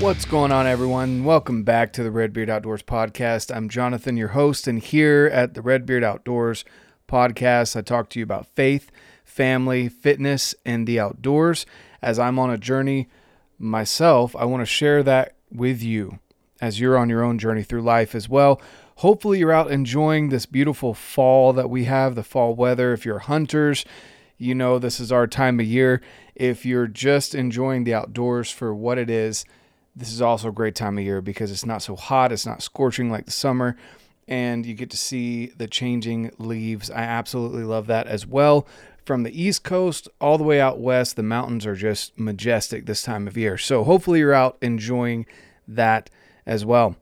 What's going on, everyone? Welcome back to the Redbeard Outdoors podcast. I'm Jonathan, your host, and here at the Redbeard Outdoors podcast, I talk to you about faith, family, fitness, and the outdoors. As I'm on a journey myself, I want to share that with you as you're on your own journey through life as well. Hopefully, you're out enjoying this beautiful fall that we have, the fall weather. If you're hunters, you know this is our time of year. If you're just enjoying the outdoors for what it is, this is also a great time of year because it's not so hot, it's not scorching like the summer, and you get to see the changing leaves. I absolutely love that as well. From the East Coast all the way out west, the mountains are just majestic this time of year. So hopefully you're out enjoying that as well.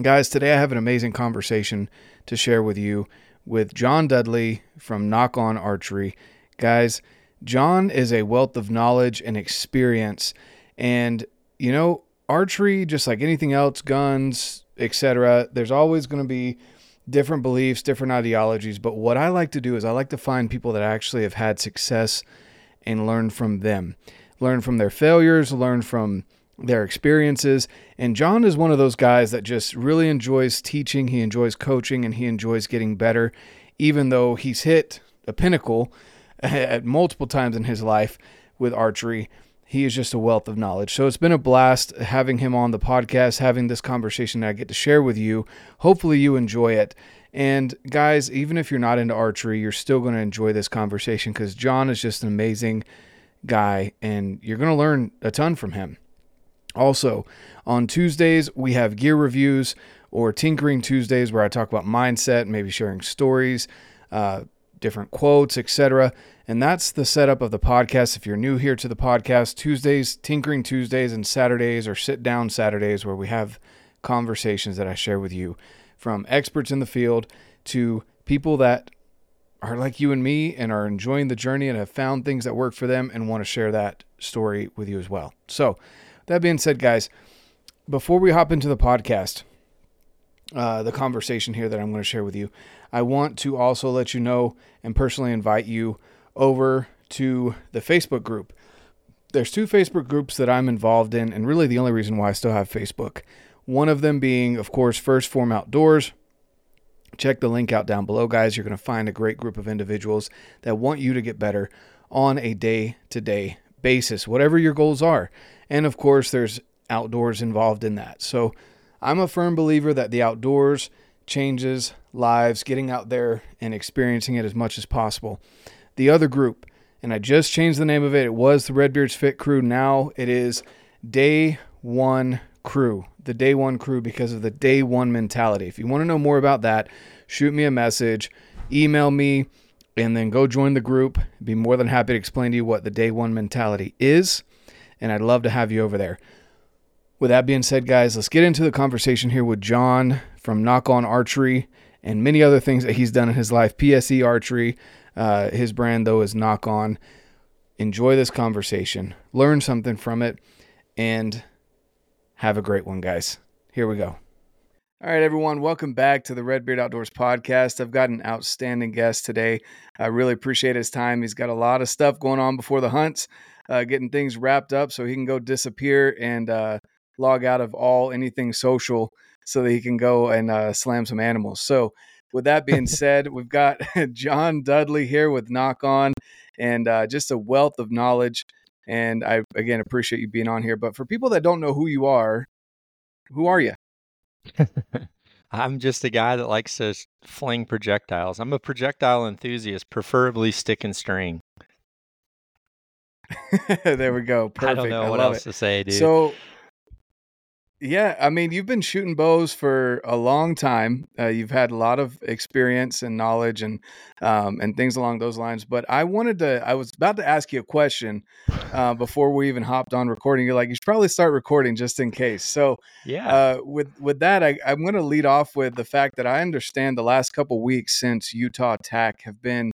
Guys, today I have an amazing conversation to share with you with John Dudley from Nock On Archery. Guys, John is a wealth of knowledge and experience. And, you know, archery, just like anything else, guns, etc., there's always going to be different beliefs, different ideologies. But what I like to do is I like to find people that actually have had success and learn from them, learn from their failures, learn from their experiences. And John is one of those guys that just really enjoys teaching, he enjoys coaching, and he enjoys getting better, even though he's hit a pinnacle at multiple times in his life with archery he is just a wealth of knowledge. So it's been a blast having him on the podcast, having this conversation that I get to share with you. Hopefully, you enjoy it. And guys, even if you're not into archery, you're still going to enjoy this conversation because John is just an amazing guy and you're going to learn a ton from him. Also, on Tuesdays, we have gear reviews or Tinkering Tuesdays where I talk about mindset, maybe sharing stories, uh, different quotes, etc. And that's the setup of the podcast. If you're new here to the podcast, Tuesdays, Tinkering Tuesdays, and Saturdays are sit down Saturdays where we have conversations that I share with you from experts in the field to people that are like you and me and are enjoying the journey and have found things that work for them and want to share that story with you as well. So, that being said, guys, before we hop into the podcast, uh, the conversation here that I'm going to share with you, I want to also let you know and personally invite you over to the Facebook group. There's two Facebook groups that I'm involved in, and really the only reason why I still have Facebook. One of them being, of course, 1st Phorm Outdoors. Check the link out down below, guys. You're going to find a great group of individuals that want you to get better on a day to day basis, whatever your goals are. And of course, there's outdoors involved in that. So I'm a firm believer that the outdoors changes lives, getting out there and experiencing it as much as possible the other group, and I just changed the name of it. It was the Redbeards Fit Crew. Now it is Day One Crew, the Day One Crew, because of the Day One mentality. If you want to know more about that, shoot me a message, email me, and then go join the group. Be more than happy to explain to you what the Day One mentality is, and I'd love to have you over there. With that being said, guys, let's get into the conversation here with John from Nock On Archery and many other things that he's done in his life. PSE Archery, uh, his brand, though, is Nock On. Enjoy this conversation, learn something from it, and have a great one, guys. Here we go. All right, everyone, welcome back to the Redbeard Outdoors podcast. I've got an outstanding guest today. I really appreciate his time. He's got a lot of stuff going on before the hunts, uh, getting things wrapped up so he can go disappear and uh, log out of all anything social so that he can go and uh, slam some animals. So, with that being said, we've got John Dudley here with Nock On and uh, just a wealth of knowledge. And I, again, appreciate you being on here. But for people that don't know who you are, who are you? I'm just a guy that likes to fling projectiles. I'm a projectile enthusiast, preferably stick and string. there we go. Perfect. I don't know I what else it. to say, dude. So yeah, I mean, you've been shooting bows for a long time. Uh, you've had a lot of experience and knowledge and um, and things along those lines. But I wanted to. I was about to ask you a question uh, before we even hopped on recording. You're like, you should probably start recording just in case. So yeah, uh, with with that, I, I'm going to lead off with the fact that I understand the last couple weeks since Utah TAC have been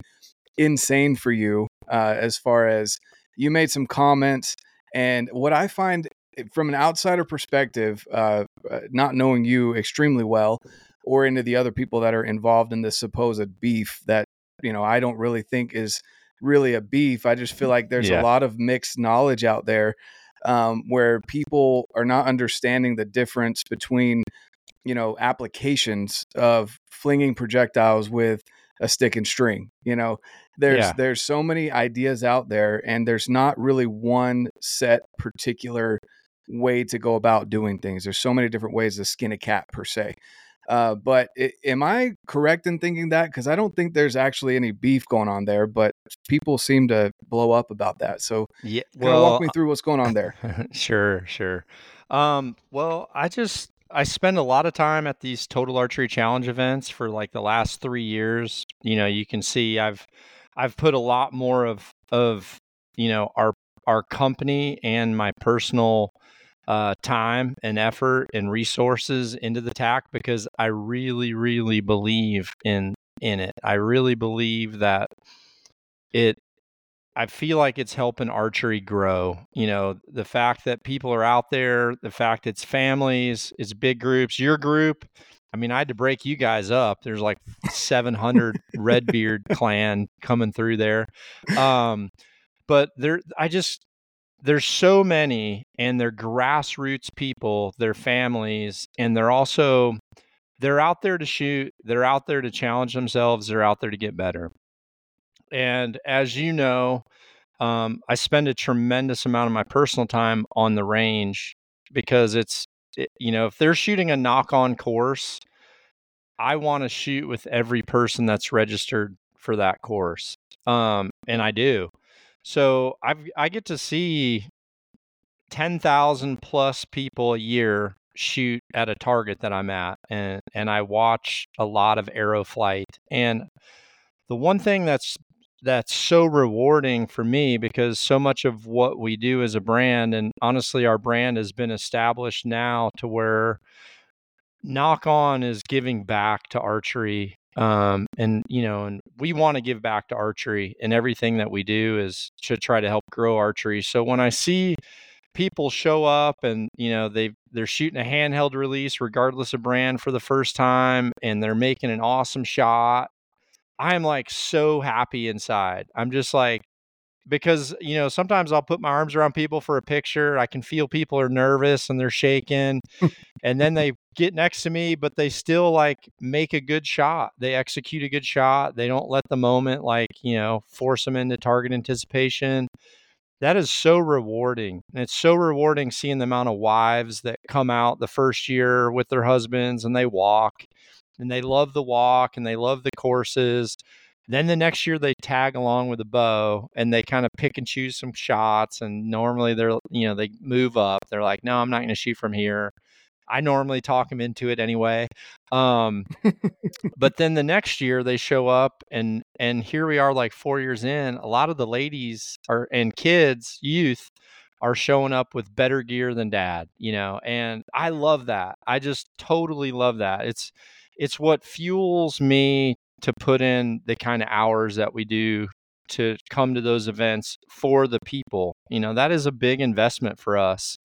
insane for you uh, as far as you made some comments. And what I find from an outsider perspective, uh, uh, not knowing you extremely well, or into the other people that are involved in this supposed beef that you know I don't really think is really a beef. I just feel like there's yeah. a lot of mixed knowledge out there. um, where people are not understanding the difference between you know applications of flinging projectiles with a stick and string you know there's Yeah. there's so many ideas out there and there's not really one set particular way to go about doing things there's so many different ways to skin a cat per se uh, but i am i correct in thinking that because i don't think there's actually any beef going on there but people seem to blow up about that so Yeah. of walk me through what's going on there sure, sure. Um, well, I just I spend a lot of time at these total archery challenge events for like the last three years. You know, you can see I've I've put a lot more of of you know our our company and my personal uh, time and effort and resources into the TAC because I really, really believe in in it. I really believe that it I feel like it's helping archery grow. You know, the fact that people are out there, the fact it's families, it's big groups, your group. I mean, I had to break you guys up. There's like 700 Redbeard clan coming through there. Um, but there, I just, there's so many and they're grassroots people, they're families, and they're also, they're out there to shoot. They're out there to challenge themselves. They're out there to get better. And as you know, um, I spend a tremendous amount of my personal time on the range because it's, it, you know, if they're shooting a nock on course, I want to shoot with every person that's registered for that course. Um, and I do. So I've, I get to see 10,000 plus people a year shoot at a target that I'm at. And, and I watch a lot of arrow flight. And the one thing that's that's so rewarding for me because so much of what we do as a brand and honestly our brand has been established now to where nock on is giving back to archery um, and you know and we want to give back to archery and everything that we do is to try to help grow archery so when i see people show up and you know they they're shooting a handheld release regardless of brand for the first time and they're making an awesome shot I'm like so happy inside. I'm just like, because, you know, sometimes I'll put my arms around people for a picture. I can feel people are nervous and they're shaking. and then they get next to me, but they still like make a good shot. They execute a good shot. They don't let the moment like, you know, force them into target anticipation. That is so rewarding. And it's so rewarding seeing the amount of wives that come out the first year with their husbands and they walk and they love the walk and they love the courses. Then the next year they tag along with a bow and they kind of pick and choose some shots. And normally they're, you know, they move up. They're like, no, I'm not going to shoot from here. I normally talk them into it anyway. Um, but then the next year they show up and and here we are like 4 years in, a lot of the ladies are and kids, youth are showing up with better gear than dad, you know. And I love that. I just totally love that. It's it's what fuels me to put in the kind of hours that we do to come to those events for the people. You know, that is a big investment for us.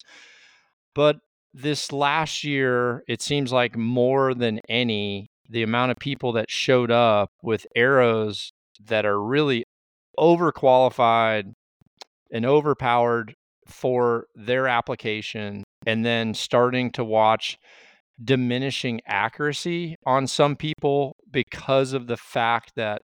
But this last year, it seems like more than any, the amount of people that showed up with arrows that are really overqualified and overpowered for their application, and then starting to watch diminishing accuracy on some people because of the fact that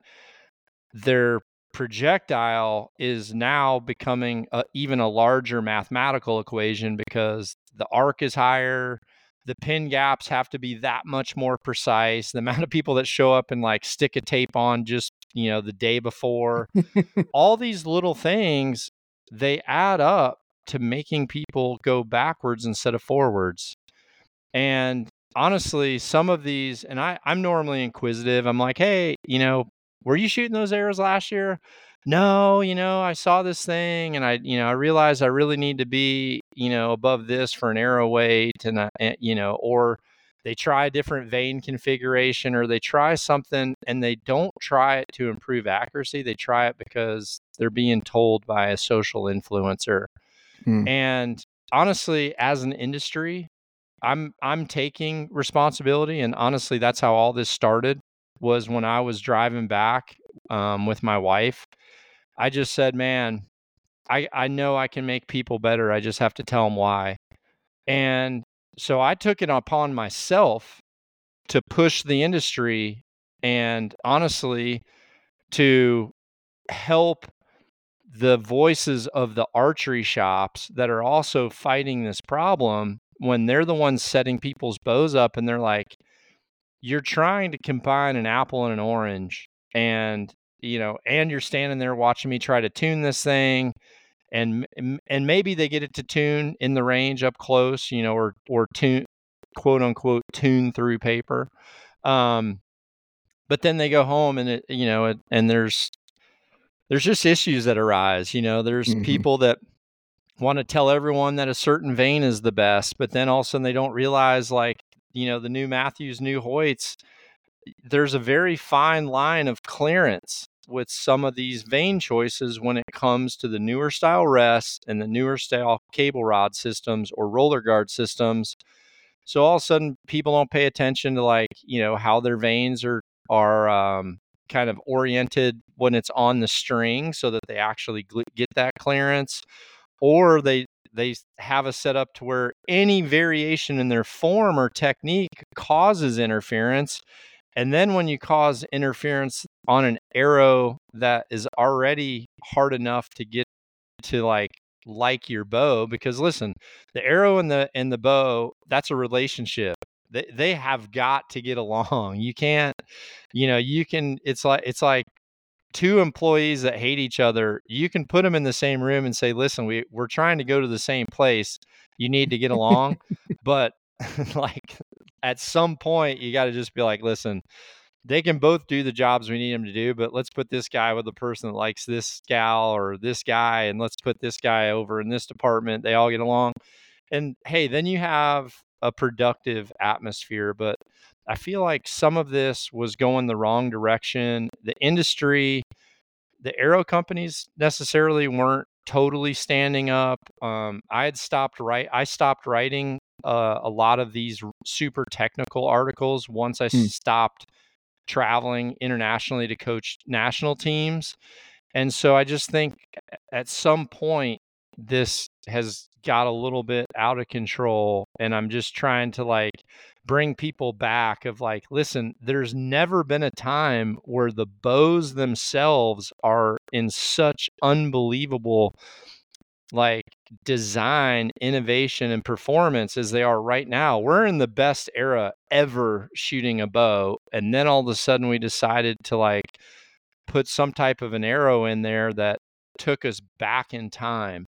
their projectile is now becoming a, even a larger mathematical equation because the arc is higher the pin gaps have to be that much more precise the amount of people that show up and like stick a tape on just you know the day before. All these little things they add up to making people go backwards instead of forwards and honestly, some of these, and I, I'm normally inquisitive. I'm like, hey, you know, were you shooting those arrows last year? No, you know, I saw this thing and I, you know, I realized I really need to be, you know, above this for an arrow weight and, I, and you know, or they try a different vane configuration or they try something and they don't try it to improve accuracy. They try it because they're being told by a social influencer. Hmm. And honestly, as an industry, I'm I'm taking responsibility, and honestly, that's how all this started. Was when I was driving back um, with my wife. I just said, "Man, I I know I can make people better. I just have to tell them why. And so I took it upon myself to push the industry and honestly to help the voices of the archery shops that are also fighting this problem when they're the ones setting people's bows up and they're like you're trying to combine an apple and an orange and you know and you're standing there watching me try to tune this thing and and maybe they get it to tune in the range up close you know or or tune quote unquote tune through paper um but then they go home and it you know it, and there's there's just issues that arise. You know, there's mm-hmm. people that want to tell everyone that a certain vane is the best, but then all of a sudden they don't realize, like, you know, the new Mathews, new Hoyts, there's a very fine line of clearance with some of these vane choices when it comes to the newer style rests and the newer style cable rod systems or roller guard systems. So all of a sudden people don't pay attention to like, you know, how their vanes are are um, kind of oriented when it's on the string so that they actually get that clearance or they they have a setup to where any variation in their form or technique causes interference and then when you cause interference on an arrow that is already hard enough to get to like like your bow because listen the arrow and the and the bow that's a relationship they they have got to get along. You can't, you know, you can. It's like it's like two employees that hate each other. You can put them in the same room and say, "Listen, we we're trying to go to the same place. You need to get along." but like at some point, you got to just be like, "Listen." They can both do the jobs we need them to do, but let's put this guy with the person that likes this gal or this guy, and let's put this guy over in this department. They all get along and hey, then you have a productive atmosphere. But I feel like some of this was going the wrong direction. The industry, the arrow companies necessarily weren't totally standing up. Um, I had stopped write. I stopped writing uh, a lot of these super technical articles once I hmm. stopped traveling internationally to coach national teams. And so I just think at some point this has got a little bit out of control and I'm just trying to like bring people back of like listen there's never been a time where the bows themselves are in such unbelievable like design innovation and performance as they are right now we're in the best era ever shooting a bow and then all of a sudden we decided to like put some type of an arrow in there that took us back in time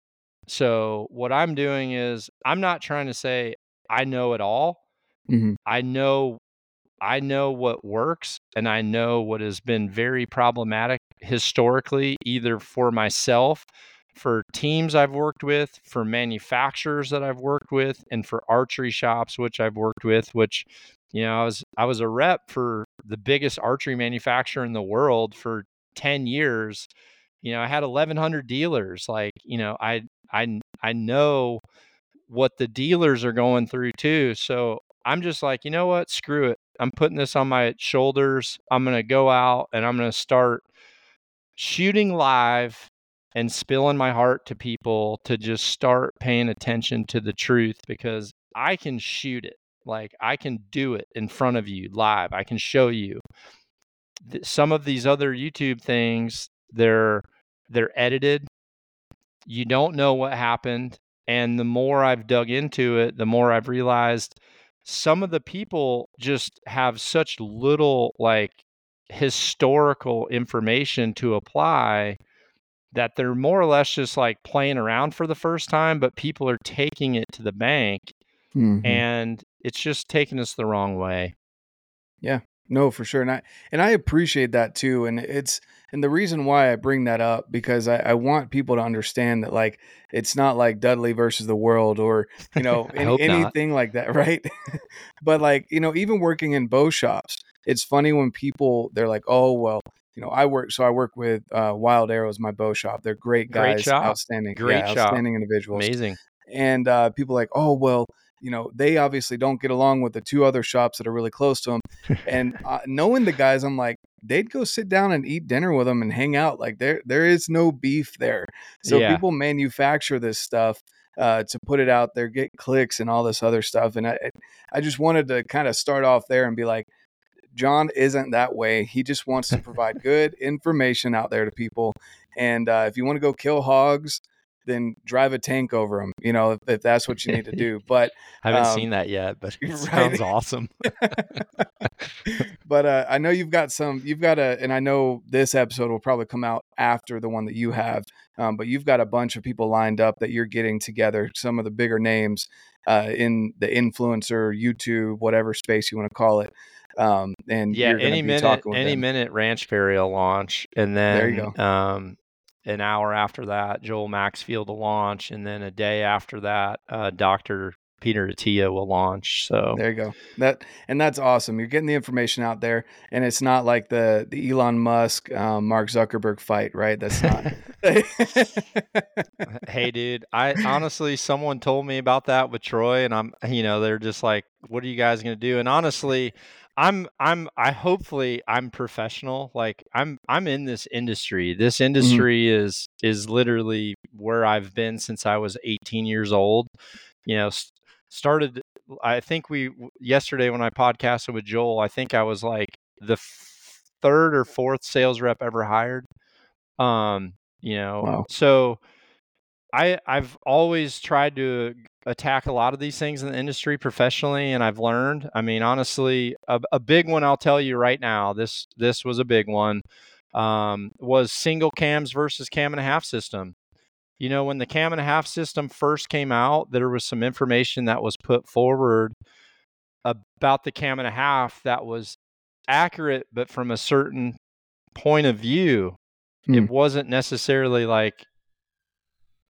so what I'm doing is I'm not trying to say I know it all. Mm-hmm. I know I know what works and I know what has been very problematic historically either for myself, for teams I've worked with, for manufacturers that I've worked with and for archery shops which I've worked with which you know I was I was a rep for the biggest archery manufacturer in the world for 10 years you know i had 1100 dealers like you know i I I know what the dealers are going through too. So I'm just like, you know what? Screw it. I'm putting this on my shoulders. I'm going to go out and I'm going to start shooting live and spilling my heart to people to just start paying attention to the truth because I can shoot it. Like I can do it in front of you live. I can show you. Some of these other YouTube things, they're they're edited you don't know what happened. And the more I've dug into it, the more I've realized some of the people just have such little like historical information to apply that they're more or less just like playing around for the first time, but people are taking it to the bank mm-hmm. and it's just taking us the wrong way. Yeah. No, for sure. And I and I appreciate that too. And it's and the reason why I bring that up because I, I want people to understand that like it's not like Dudley versus the world or you know any, anything like that, right? but like you know even working in bow shops, it's funny when people they're like, oh well, you know I work so I work with uh, Wild Arrows, my bow shop. They're great guys, great outstanding, great yeah, outstanding individuals, amazing. And uh, people like, oh well, you know, they obviously don't get along with the two other shops that are really close to them. And uh, knowing the guys, I'm like, they'd go sit down and eat dinner with them and hang out. Like there there is no beef there. So Yeah. people manufacture this stuff uh, to put it out there, get clicks and all this other stuff. And I I just wanted to kind of start off there and be like, John isn't that way. He just wants to provide good information out there to people. And uh, if you want to go kill hogs, then drive a tank over them. You know, if, if that's what you need to do. But I haven't Um, seen that yet, but it right. sounds awesome. but uh, I know you've got some. You've got a, and I know this episode will probably come out after the one that you have. Um, but you've got a bunch of people lined up that you're getting together. Some of the bigger names uh, in the influencer, YouTube, whatever space you want to call it. Um, and yeah, any be minute, any them. minute, Ranch will launch, and then There you Um, an hour after that, Joel Maxfield will launch, and then a day after that, uh, Doctor Peter Attia will launch. So There you go. That and that's awesome. You're getting the information out there, and it's not like the the Elon Musk, um, Mark Zuckerberg fight, right? That's not. hey dude i honestly someone told me about that with troy and i'm you know they're just like what are you guys going to do and honestly i'm i'm i hopefully i'm professional like i'm i'm in this industry. This industry is is literally where i've been since i was 18 years old. You know s- started i think we yesterday when i podcasted with joel i think i was like the f- third or fourth sales rep ever hired. Um you know Wow. so i i've always tried to attack a lot of these things in the industry professionally and i've learned i mean honestly a, a big one i'll tell you right now this this was a big one um, was single cams versus cam and a half system you know when the cam and a half system first came out there was some information that was put forward about the cam and a half that was accurate but from a certain point of view Hmm. it wasn't necessarily like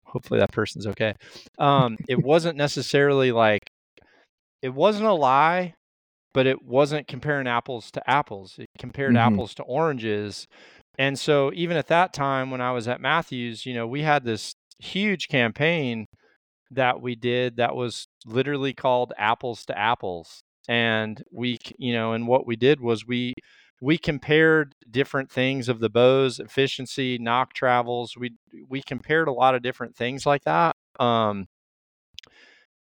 hopefully that person's okay um it wasn't necessarily like it wasn't a lie but it wasn't comparing apples to apples it compared Mhm. apples to oranges and so even at that time when i was at mathews you know we had this huge campaign that we did that was literally called apples to apples and we you know and what we did was we we compared different things of the bows efficiency nock travels we we compared a lot of different things like that um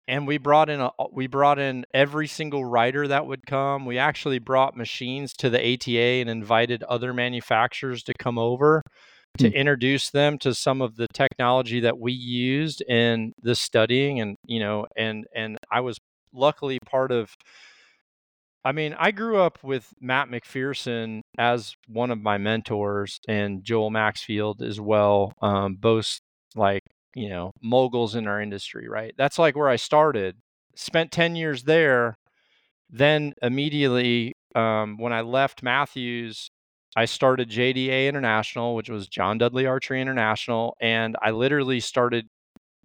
and we brought in a we brought in every single writer that would come we actually brought machines to the ata and invited other manufacturers to come over to Hmm. introduce them to some of the technology that we used in the studying and you know and and i was luckily part of I mean, I grew up with Matt McPherson as one of my mentors and Joel Maxfield as well. Um, both like, you know, moguls in our industry, right? That's like where I started. Spent 10 years there. Then immediately, um, when I left Mathews, I started JDA International, which was John Dudley Archery International. And I literally started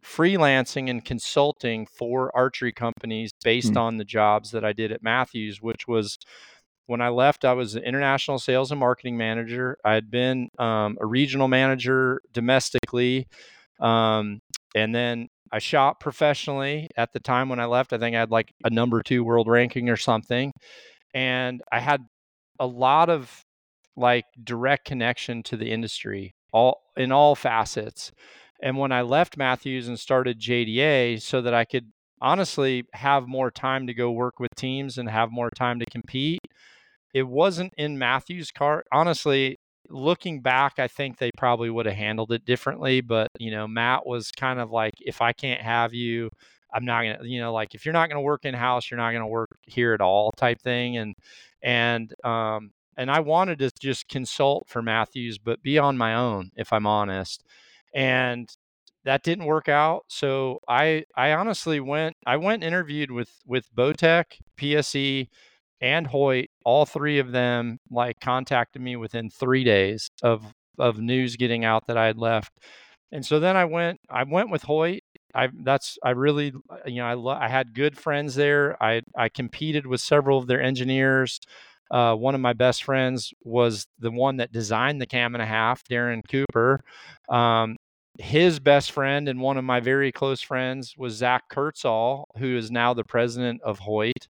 freelancing and consulting for archery companies based Hmm. on the jobs that I did at Mathews, which was when I left, I was an international sales and marketing manager. I had been um, a regional manager domestically. Um, and then I shot professionally at the time when I left. I think I had like a number two world ranking or something. And I had a lot of like direct connection to the industry all in all facets. And when I left Mathews and started JDA so that I could honestly have more time to go work with teams and have more time to compete, it wasn't in Mathews' car. Honestly, looking back, I think they probably would have handled it differently. But, you know, Matt was kind of like, if I can't have you, I'm not gonna, you know, like if you're not gonna work in house, you're not gonna work here at all, type thing. And and um and I wanted to just consult for Mathews, but be on my own, if I'm honest. And that didn't work out. So I I honestly went I went interviewed with with Bowtech, PSE, and Hoyt. All three of them like contacted me within three days of of news getting out that I had left. And so then I went I went with Hoyt. I that's I really you know I I had good friends there. I I competed with several of their engineers. Uh, one of my best friends was the one that designed the cam and a half, Darren Cooper. Um, his best friend and one of my very close friends was Zach Kurtzall, who is now the president of Hoyt.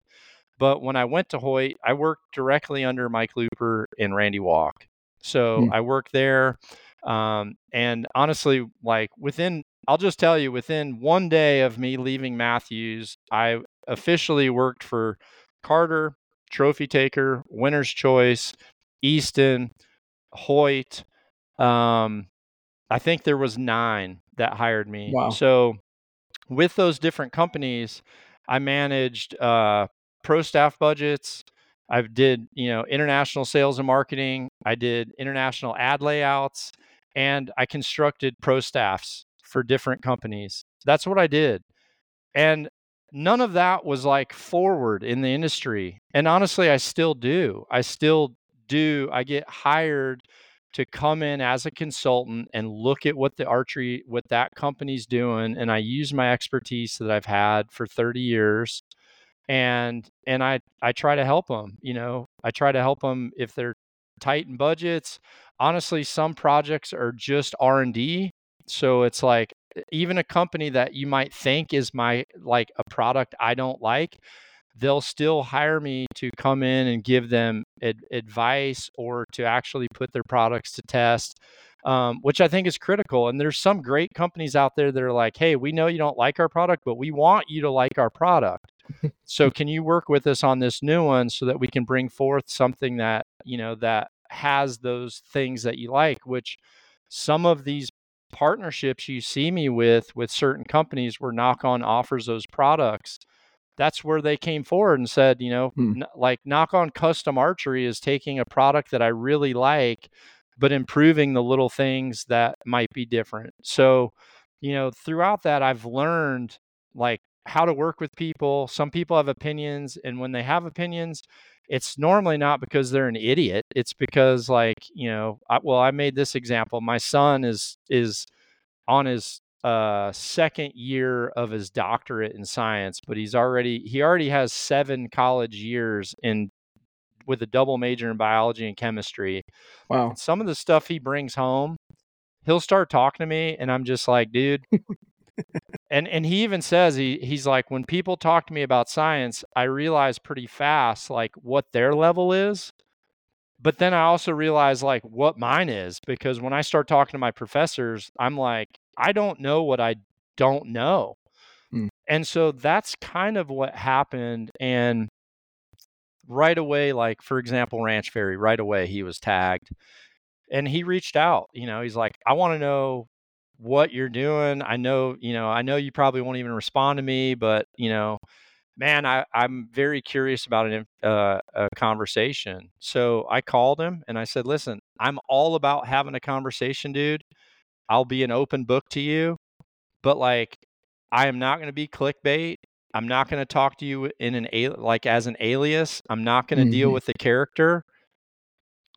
But when I went to Hoyt, I worked directly under Mike Looper and Randy Walk. So Hmm. I worked there. Um, and honestly, like within, I'll just tell you, within one day of me leaving Mathews, I officially worked for Carter, Trophy Taker, Winner's Choice, Easton, Hoyt. Um, I think there was nine that hired me. Wow. So with those different companies, I managed uh, pro staff budgets. I did, you know, international sales and marketing. I did international ad layouts, and I constructed pro staffs for different companies. That's what I did, and none of that was like forward in the industry. And honestly, I still do. I still do. I get hired to come in as a consultant and look at what the archery what that company's doing and I use my expertise that I've had for 30 years and and I I try to help them, you know. I try to help them if they're tight in budgets. Honestly, some projects are just R&D, so it's like even a company that you might think is my like a product I don't like, they'll still hire me to come in and give them ad- advice or to actually put their products to test, um, which I think is critical. And there's some great companies out there that are like, hey, we know you don't like our product, but we want you to like our product. so can you work with us on this new one so that we can bring forth something that, you know, that has those things that you like, which some of these partnerships you see me with with certain companies where nock on offers those products that's where they came forward and said, you know, Hmm. n- like nock on custom archery is taking a product that I really like, but improving the little things that might be different. So, you know, throughout that, I've learned like how to work with people. Some people have opinions, and when they have opinions, it's normally not because they're an idiot. It's because like, you know, I, well, I made this example. My son is is on his uh, second year of his doctorate in science, but he's already he already has seven college years in with a double major in biology and chemistry. Wow. And some of the stuff he brings home, he'll start talking to me, and I'm just like, dude. and and he even says he he's like when people talk to me about science, I realize pretty fast like what their level is. But then I also realize like what mine is because when I start talking to my professors, I'm like, I don't know what I don't know. Hmm. And so that's kind of what happened. And right away, like for example, Ranch Fairy right away he was tagged and he reached out. You know, he's like, I want to know what you're doing. I know, you know, I know you probably won't even respond to me, but you know, man, I, I'm very curious about an, uh, a conversation. So I called him and I said, listen, I'm all about having a conversation, dude. I'll be an open book to you, but like, I am not going to be clickbait. I'm not going to talk to you in an like as an alias. I'm not going to deal Mhm. with the character.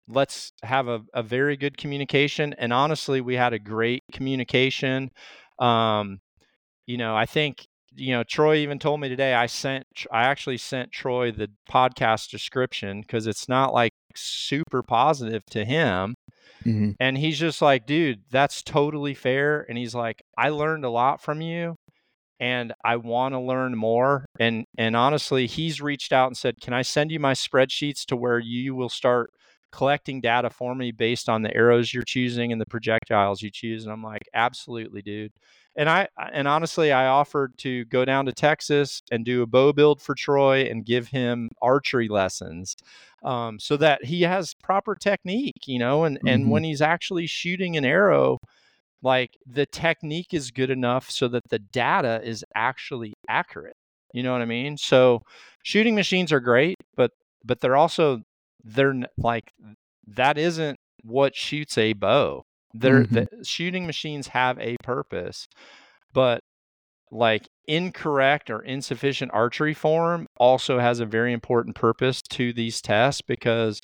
Let's have a, a very good communication. And honestly, we had a great communication. Um, you know, I think you know Troy even told me today. I sent I actually sent Troy the podcast description because it's not like super positive to him. Mhm. And he's just like, dude, that's totally fair. And he's like, I learned a lot from you and I want to learn more. And and honestly, he's reached out and said, "Can I send you my spreadsheets to where you will start collecting data for me based on the arrows you're choosing and the projectiles you choose?" And I'm like, "Absolutely, dude." And I and honestly, I offered to go down to Texas and do a bow build for Troy and give him archery lessons, um, so that he has proper technique, you know, and and Mhm. when he's actually shooting an arrow, like the technique is good enough so that the data is actually accurate. You know what I mean? So shooting machines are great, but but they're also they're like that isn't what shoots a bow. They're the mm-hmm. shooting machines have a purpose, but like incorrect or insufficient archery form also has a very important purpose to these tests because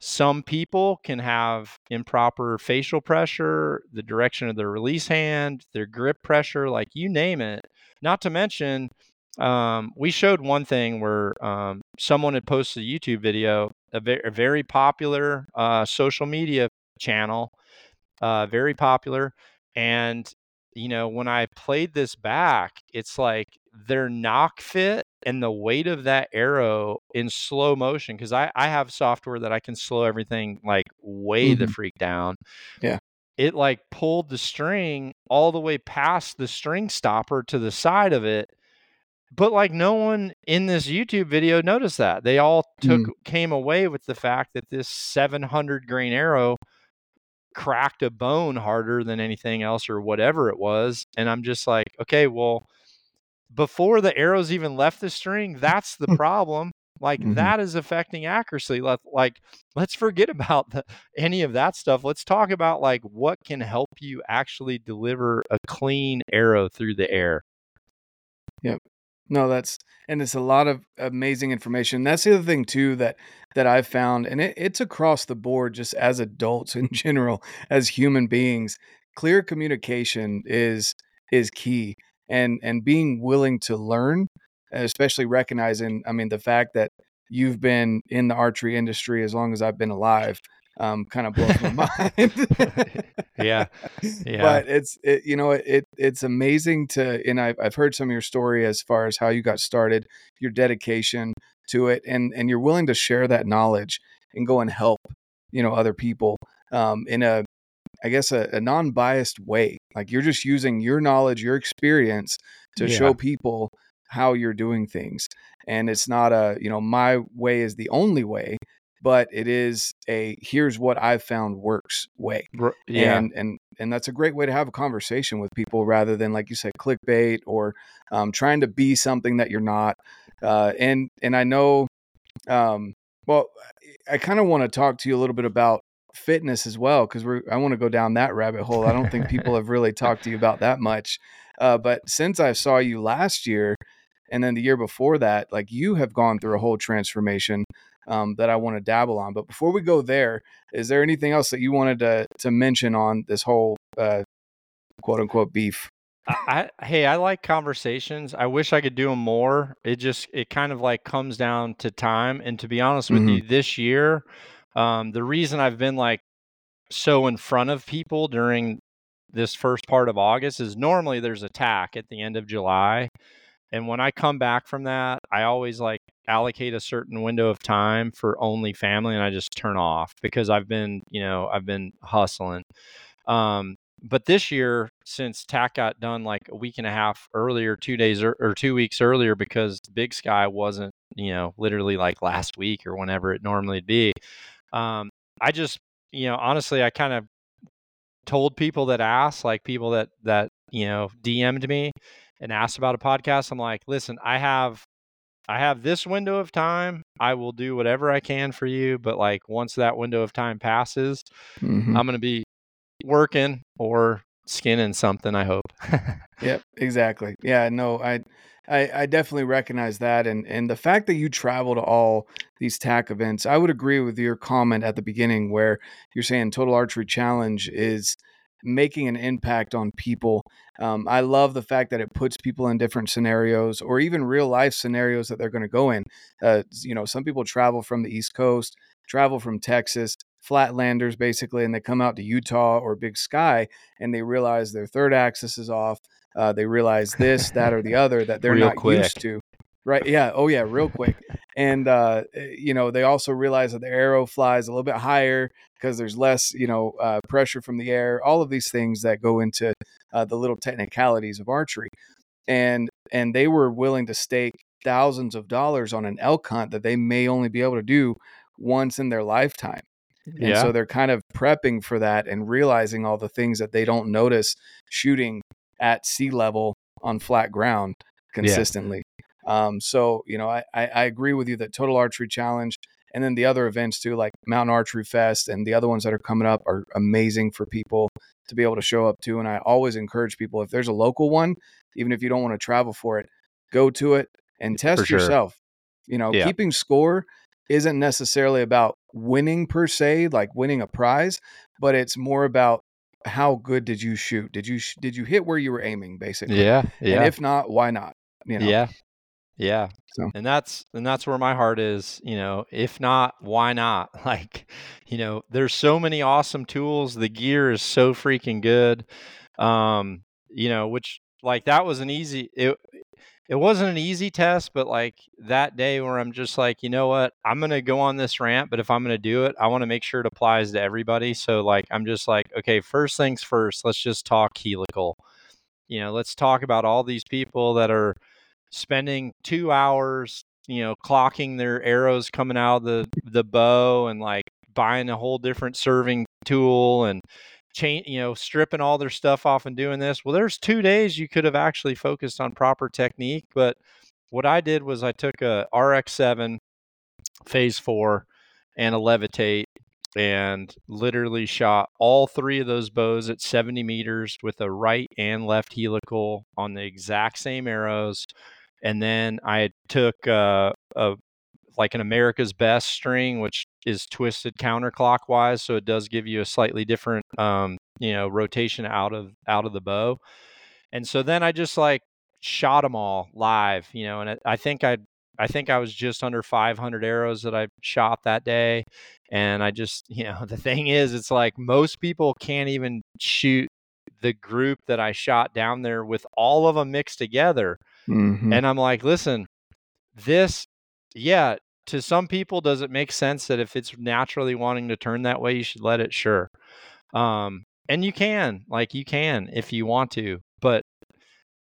some people can have improper facial pressure, the direction of their release hand, their grip pressure, like you name it. Not to mention, um, we showed one thing where um, someone had posted a YouTube video, a, ve- a very popular uh, social media channel, uh, very popular, and you know, when I played this back, it's like their nock fit and the weight of that arrow in slow motion because I, I have software that I can slow everything like way mm-hmm. the freak down. Yeah. It like pulled the string all the way past the string stopper to the side of it. But like no one in this YouTube video noticed that. They all took mm. came away with the fact that this 700 grain arrow cracked a bone harder than anything else or whatever it was. And I'm just like, okay, well, before the arrows even left the string, that's the problem. Like mm-hmm. that is affecting accuracy. Like, like let's forget about the, any of that stuff. Let's talk about like what can help you actually deliver a clean arrow through the air. Yep. No, that's and it's a lot of amazing information. That's the other thing too that that I've found, and it, it's across the board, just as adults in general, as human beings. Clear communication is is key, and and being willing to learn, especially recognizing. I mean, the fact that you've been in the archery industry as long as I've been alive um, kind of blows my mind. yeah, yeah. But it's it, you know it it's amazing to and I've I've heard some of your story as far as how you got started, your dedication to it, and and you're willing to share that knowledge and go and help you know other people um, in a I guess a, a non-biased way. Like you're just using your knowledge, your experience to yeah. show people how you're doing things and it's not a you know my way is the only way but it is a here's what I've found works way. Yeah. And and and that's a great way to have a conversation with people rather than like you said clickbait or um, trying to be something that you're not. Uh, and and I know, um, well, I kind of want to talk to you a little bit about fitness as well because we're I want to go down that rabbit hole. I don't think people have really talked to you about that much. Uh, but since I saw you last year and then the year before that, like you have gone through a whole transformation um, that I want to dabble on. But before we go there, is there anything else that you wanted to to mention on this whole uh, quote unquote beef? I, hey, I like conversations. I wish I could do them more. It just it kind of like comes down to time. And to be honest with mm-hmm. you, this year, um, the reason I've been like so in front of people during this first part of August is normally there's a TAC at the end of July. And when I come back from that, I always like allocate a certain window of time for only family and I just turn off because I've been, you know, I've been hustling. Um, but this year, since TAC got done like a week and a half earlier, two days or, or two weeks earlier, because Big Sky wasn't, you know, literally like last week or whenever it normally be, um, I just, you know, honestly, I kind of told people that asked, like people that that you know DM'd me, and asked about a podcast, I'm like, listen, I have I have this window of time. I will do whatever I can for you, but like once that window of time passes, mm-hmm. I'm going to be working or skinning something, I hope. yep, exactly. Yeah, no, I I, I, definitely recognize that, and and the fact that you travel to all these TAC events, I would agree with your comment at the beginning where you're saying Total Archery Challenge is making an impact on people. Um, I love the fact that it puts people in different scenarios or even real life scenarios that they're going to go in. Uh, you know, some people travel from the East Coast, travel from Texas, flatlanders basically, and they come out to Utah or Big Sky and they realize their third axis is off. Uh, they realize this, that, or the other that they're not quick. used to. Right. Yeah. Oh, yeah. Real quick. And, uh, eh, you know, they also realize that the arrow flies a little bit higher because there's less, you know, uh, pressure from the air, all of these things that go into uh, the little technicalities of archery. And, and they were willing to stake thousands of dollars on an elk hunt that they may only be able to do once in their lifetime. And yeah. so they're kind of prepping for that and realizing all the things that they don't notice shooting at sea level on flat ground consistently. Um, so you know, I, I, I agree with you that Total Archery Challenge and then the other events too, like Mountain Archery Fest and the other ones that are coming up, are amazing for people to be able to show up to. And I always encourage people if there's a local one, even if you don't want to travel for it, go to it and test sure. yourself. You know, yeah. keeping score isn't necessarily about winning per se, like winning a prize, but it's more about how good did you shoot? Did you did you hit where you were aiming, basically? Yeah, yeah. And if not, why not? You know? Yeah, yeah. So. And that's and that's where my heart is, you know, if not, why not? Like, you know, there's so many awesome tools. The gear is so freaking good. Um, you know, which like that was an easy it it wasn't an easy test, but like that day where I'm just like, you know what, I'm gonna go on this rant, but if I'm gonna do it, I want to make sure it applies to everybody. So like I'm just like, okay, first things first, let's just talk helical. You know, let's talk about all these people that are spending two hours, you know, clocking their arrows coming out of the the bow and like buying a whole different serving tool and chain, you know, stripping all their stuff off and doing this. Well, there's two days you could have actually focused on proper technique, but what I did was I took a RX7 phase four and a levitate and literally shot all three of those bows at 70 meters with a right and left helical on the exact same arrows. And then I took uh, a like an America's Best string, which is twisted counterclockwise, so it does give you a slightly different, um, you know, rotation out of out of the bow. And so then I just like shot them all live, you know, and I, I think I I think I was just under 500 arrows that I shot that day. And I just, you know, the thing is, it's like most people can't even shoot the group that I shot down there with all of them mixed together. Mm-hmm. And I'm like, listen, this yeah, to some people, does it make sense that if it's naturally wanting to turn that way, you should let it? Sure. Um, and you can, like, you can if you want to, but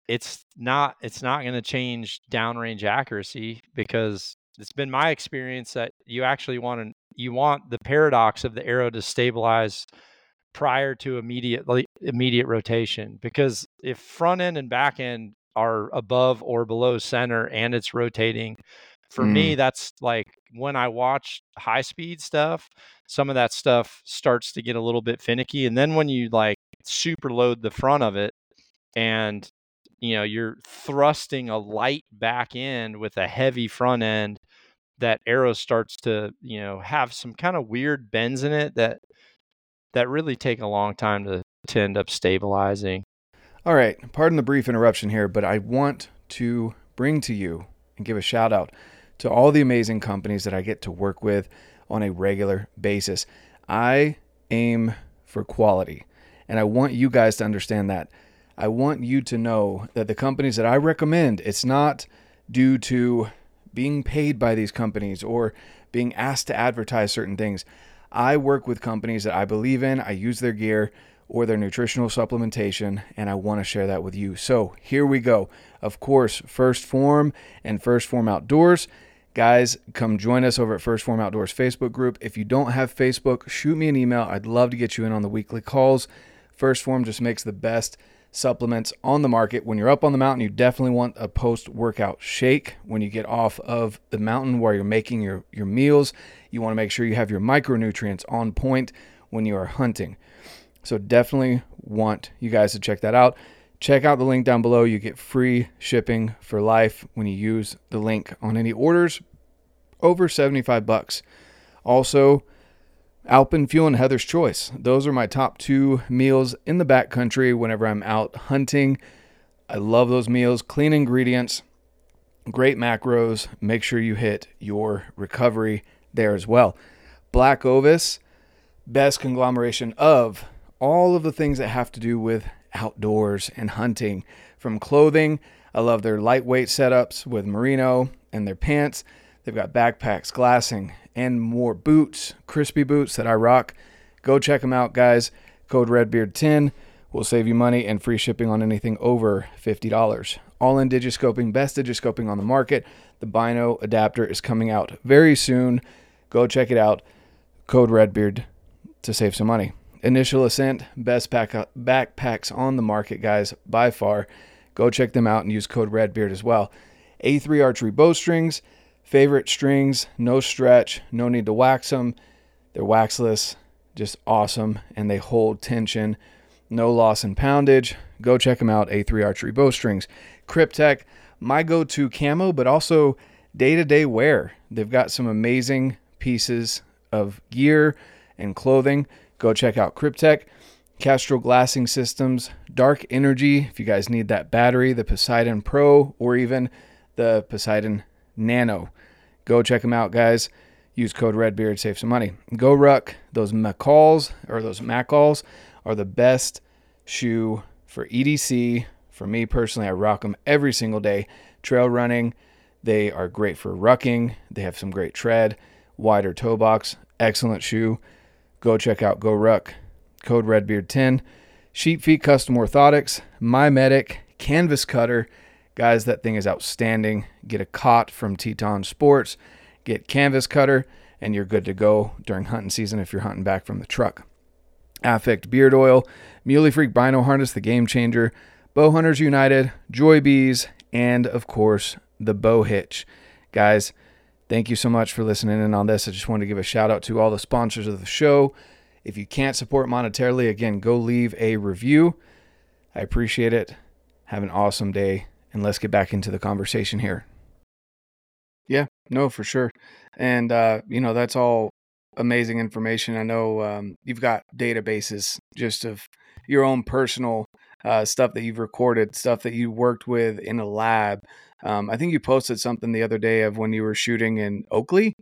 it's not it's not going to change downrange accuracy because it's been my experience that you actually want to you want the paradox of the arrow to stabilize prior to immediate immediate rotation because if front end and back end are above or below center and it's rotating for mm. me that's like when i watch high speed stuff some of that stuff starts to get a little bit finicky and then when you like super load the front of it and you know you're thrusting a light back end with a heavy front end that arrow starts to you know have some kind of weird bends in it that that really take a long time to to end up stabilizing all right pardon the brief interruption here but i want to bring to you and give a shout out to all the amazing companies that I get to work with on a regular basis. I aim for quality, and I want you guys to understand that. I want you to know that the companies that I recommend, it's not due to being paid by these companies or being asked to advertise certain things. I work with companies that I believe in, I use their gear or their nutritional supplementation, and I want to share that with you. So here we go. Of course, 1st Phorm and 1st Phorm Outdoors. Guys, come join us over at 1st Phorm Outdoors Facebook group. If you don't have Facebook, shoot me an email. I'd love to get you in on the weekly calls. 1st Phorm just makes the best supplements on the market. When you're up on the mountain, you definitely want a post workout shake. When you get off of the mountain where you're making your, your meals, you want to make sure you have your micronutrients on point when you are hunting. So definitely want you guys to check that out. Check out the link down below. You get free shipping for life when you use the link on any orders over 75 bucks. Also, Alpenfuel and Heather's Choice. Those are my top two meals in the backcountry whenever I'm out hunting. I love those meals. Clean ingredients, great macros. Make sure you hit your recovery there as well. Black Ovis, best conglomeration of all of the things that have to do with outdoors and hunting. From clothing, I love their lightweight setups with merino and their pants. They've got backpacks, glassing, and more boots, Crispi boots that I rock. Go check them out, guys. Code REDBEARD10 will save you money and free shipping on anything over $50. All in digiscoping, best digiscoping on the market. The Bino adapter is coming out very soon. Go check it out. Code REDBEARD to save some money. Initial Ascent, best pack, backpacks on the market, guys, by far. Go check them out and use code REDBEARD as well. A3 Archery Bowstrings, favorite strings, no stretch, no need to wax them. They're waxless, just awesome, and they hold tension, no loss in poundage. Go check them out, A3 Archery Bowstrings. Kryptek, my go to camo, but also day to day wear. They've got some amazing pieces of gear and clothing go check out Kryptek, Castro Glassing Systems, Dark Energy, if you guys need that battery, the Poseidon Pro, or even the Poseidon Nano. Go check them out, guys. Use code REDBEARD, save some money. GoRuck, those McCalls or those Mackalls are the best shoe for EDC. For me personally, I rock them every single day. Trail running, they are great for rucking. They have some great tread, wider toe box, excellent shoe. Go check out Go Ruck. Code Redbeard10. Sheep Feet Custom Orthotics, My Medic, Canvas Cutter. Guys, that thing is outstanding. Get a cot from Teton Sports, get Canvas Cutter, and you're good to go during hunting season if you're hunting back from the truck. Affect Beard Oil, Muley Freak Bino Harness, the game changer, Bow Hunters United, Joy Bees, and of course, the Bow Hitch. Guys, thank you so much for listening in on this. I just wanted to give a shout out to all the sponsors of the show. If you can't support monetarily, again, go leave a review. I appreciate it. Have an awesome day, and let's get back into the conversation here. Yeah, no, for sure. And, uh, you know, that's all amazing information. I know um, you've got databases just of your own personal uh, stuff that you've recorded, stuff that you worked with in a lab. Um, I think you posted something the other day of when you were shooting in Oakley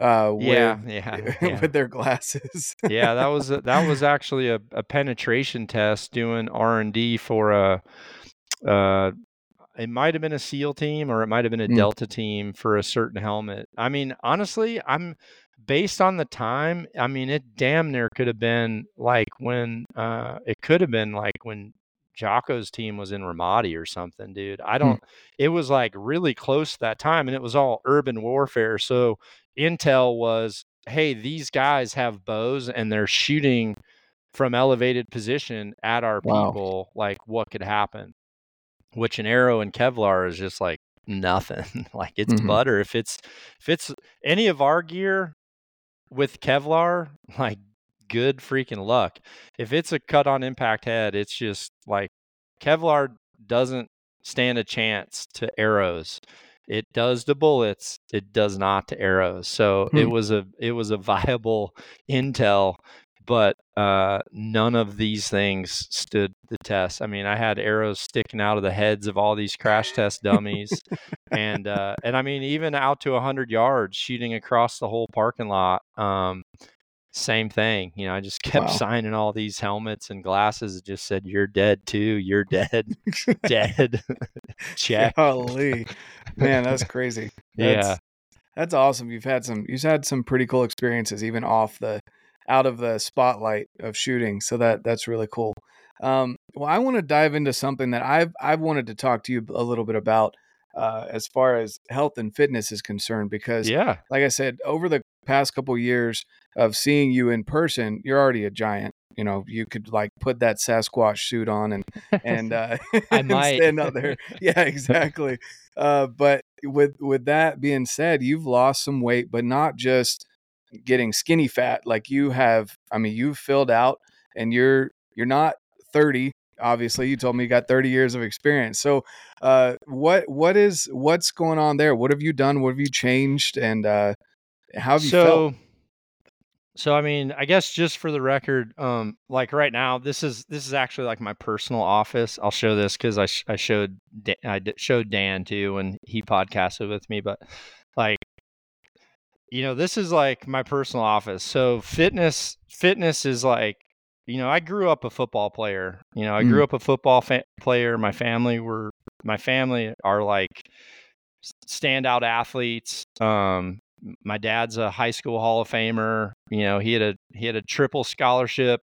uh, yeah, with, yeah, yeah. with their glasses. yeah, that was a, that was actually a, a penetration test doing R and D for a. Uh, it might have been a SEAL team or it might have been a Mm. Delta team for a certain helmet. I mean, honestly, I'm based on the time. I mean, it damn near could have been like when uh, it could have been like when Jocko's team was in Ramadi or something, dude. I don't. It was like really close to that time, and it was all urban warfare. So intel was, hey, these guys have bows and they're shooting from elevated position at our Wow. people. Like, what could happen? Which an arrow and Kevlar is just like nothing. like it's Mhm. butter. If it's if it's any of our gear with Kevlar, like good freaking luck. If it's a cut on impact head, it's just like Kevlar doesn't stand a chance to arrows. It does to bullets, it does not to arrows. So it Hmm. was a it was a viable intel, but uh, none of these things stood the test. I mean, I had arrows sticking out of the heads of all these crash test dummies, and uh, and I mean, even out to hundred yards, shooting across the whole parking lot. Um, same thing. You know, I just kept Wow. signing all these helmets and glasses. It just said, "You're dead too. You're dead. dead." Check. Golly, man, that's crazy. That's, Yeah. that's awesome. You've had some, you've had some pretty cool experiences, even off the, out of the spotlight of shooting. So that that's really cool. Um, well, I want to dive into something that I've I've wanted to talk to you a little bit about, uh, as far as health and fitness is concerned, because Yeah. like I said, over the past couple years of seeing you in person, you're already a giant. You know, you could like put that Sasquatch suit on and and uh, I might. stand out there. Yeah, exactly. Uh, but with with that being said, you've lost some weight, but not just getting skinny fat. Like you have, I mean, you've filled out, and you're you're not 30. Obviously, you told me you got 30 years of experience. So, uh, what what is what's going on there? What have you done? What have you changed? And uh, how have you so, felt? so I mean, I guess just for the record, um, like right now, this is this is actually like my personal office. I'll show this because I sh- I showed Da- I d- showed Dan too when he podcasted with me, but like you know this is like my personal office so fitness fitness is like you know i grew up a football player you know i Mm. grew up a football fa- player my family were my family are like standout athletes um my dad's a high school hall of famer you know he had a he had a triple scholarship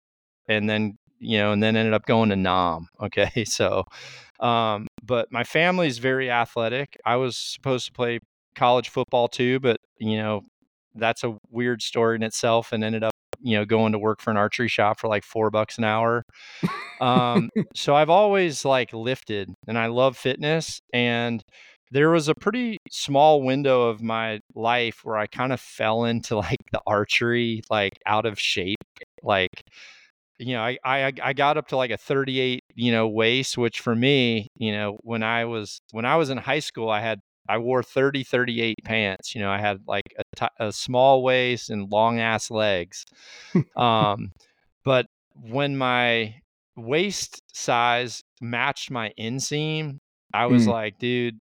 and then you know and then ended up going to nam okay so um but my family's very athletic i was supposed to play college football too but you know that's a weird story in itself and ended up you know going to work for an archery shop for like four bucks an hour. Um so i've always like lifted and i love fitness and there was a pretty small window of my life where i kind of fell into like the archery like out of shape like you know I, I i got up to like a 38 you know waist which for me you know when i was when i was in high school i had i wore 30 38 pants you know i had like a, small waist and long ass legs um but when my waist size matched my inseam i was Mm. like dude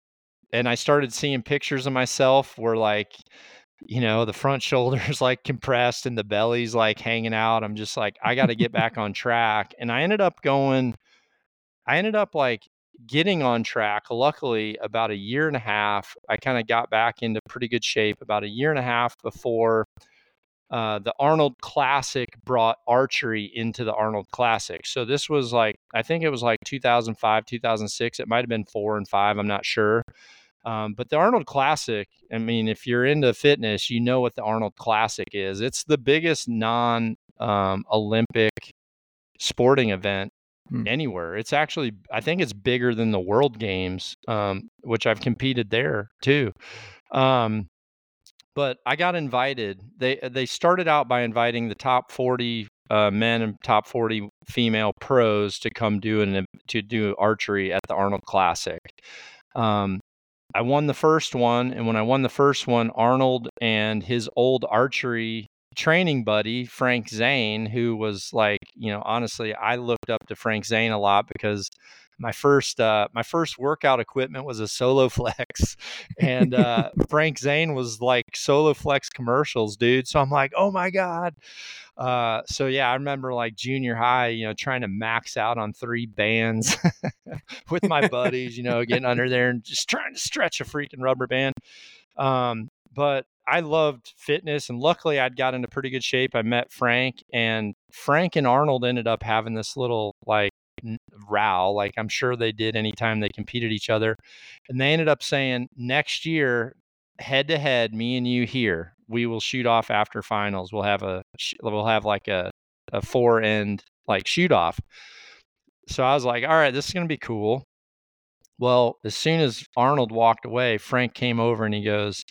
and i started seeing pictures of myself where like you know the front shoulders like compressed and the belly's like hanging out i'm just like i got to get back on track and i ended up going I ended up like getting on track. Luckily, about a year and a half, I kind of got back into pretty good shape about a year and a half before uh, the Arnold Classic brought archery into the Arnold Classic. So this was like, I think it was like 2005, 2006. It might have been four and five. I'm not sure. Um, but the Arnold Classic, I mean, if you're into fitness, you know what the Arnold Classic is. It's the biggest non um, Olympic sporting event hmm. anywhere. It's actually, I think it's bigger than the World Games, um, which I've competed there too. Um, but I got invited. They they started out by inviting the top 40 uh, men and top 40 female pros to come do an to do archery at the Arnold Classic. Um, I won the first one, and when I won the first one, Arnold and his old archery training buddy Frank Zane, who was like, you know, honestly, I looked up to Frank Zane a lot because my first uh, my first workout equipment was a Solo Flex, and uh, Frank Zane was like Solo Flex commercials, dude. So I'm like, oh my god. Uh, so yeah, I remember like junior high, you know, trying to max out on three bands with my buddies, you know, getting under there and just trying to stretch a freaking rubber band. Um, but I loved fitness and luckily I'd got into pretty good shape. I met Frank and Frank and Arnold ended up having this little like row like I'm sure they did anytime they competed each other. And they ended up saying next year head to head me and you here we will shoot off after finals. We'll have a we'll have like a a four end like shoot off. So I was like, all right, this is to be cool. Well, as soon as Arnold walked away, Frank came over and he goes,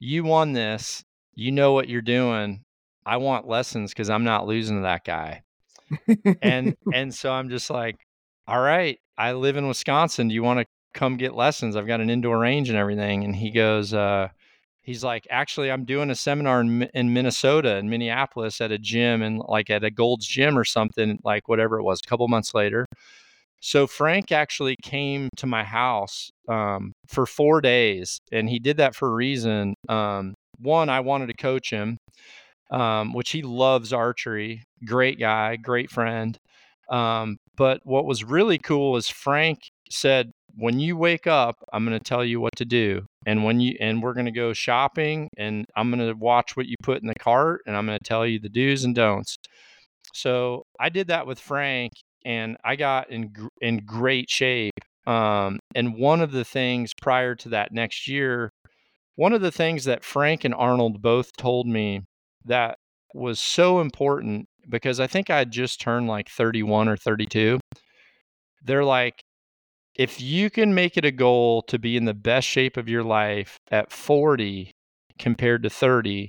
you won this. You know what you're doing. I want lessons because I'm not losing to that guy. and and so I'm just like, all right, I live in Wisconsin. Do you want to come get lessons? I've got an indoor range and everything. And he goes, uh, he's like, actually, I'm doing a seminar in, in Minnesota, in Minneapolis, at a gym and like at a Gold's Gym or something, like whatever it was. A couple months later, so Frank actually came to my house um, for four days, and he did that for a reason. Um, one, I wanted to coach him, um, which he loves archery. Great guy, great friend. Um, but what was really cool is Frank said, "When you wake up, I'm going to tell you what to do, and when you and we're going to go shopping, and I'm going to watch what you put in the cart, and I'm going to tell you the do's and don'ts." So I did that with Frank, and I got in in great shape. Um, and one of the things prior to that next year, one of the things that Frank and Arnold both told me that was so important because I think I just turned like 31 or 32. They're like, if you can make it a goal to be in the best shape of your life at 40 compared to 30,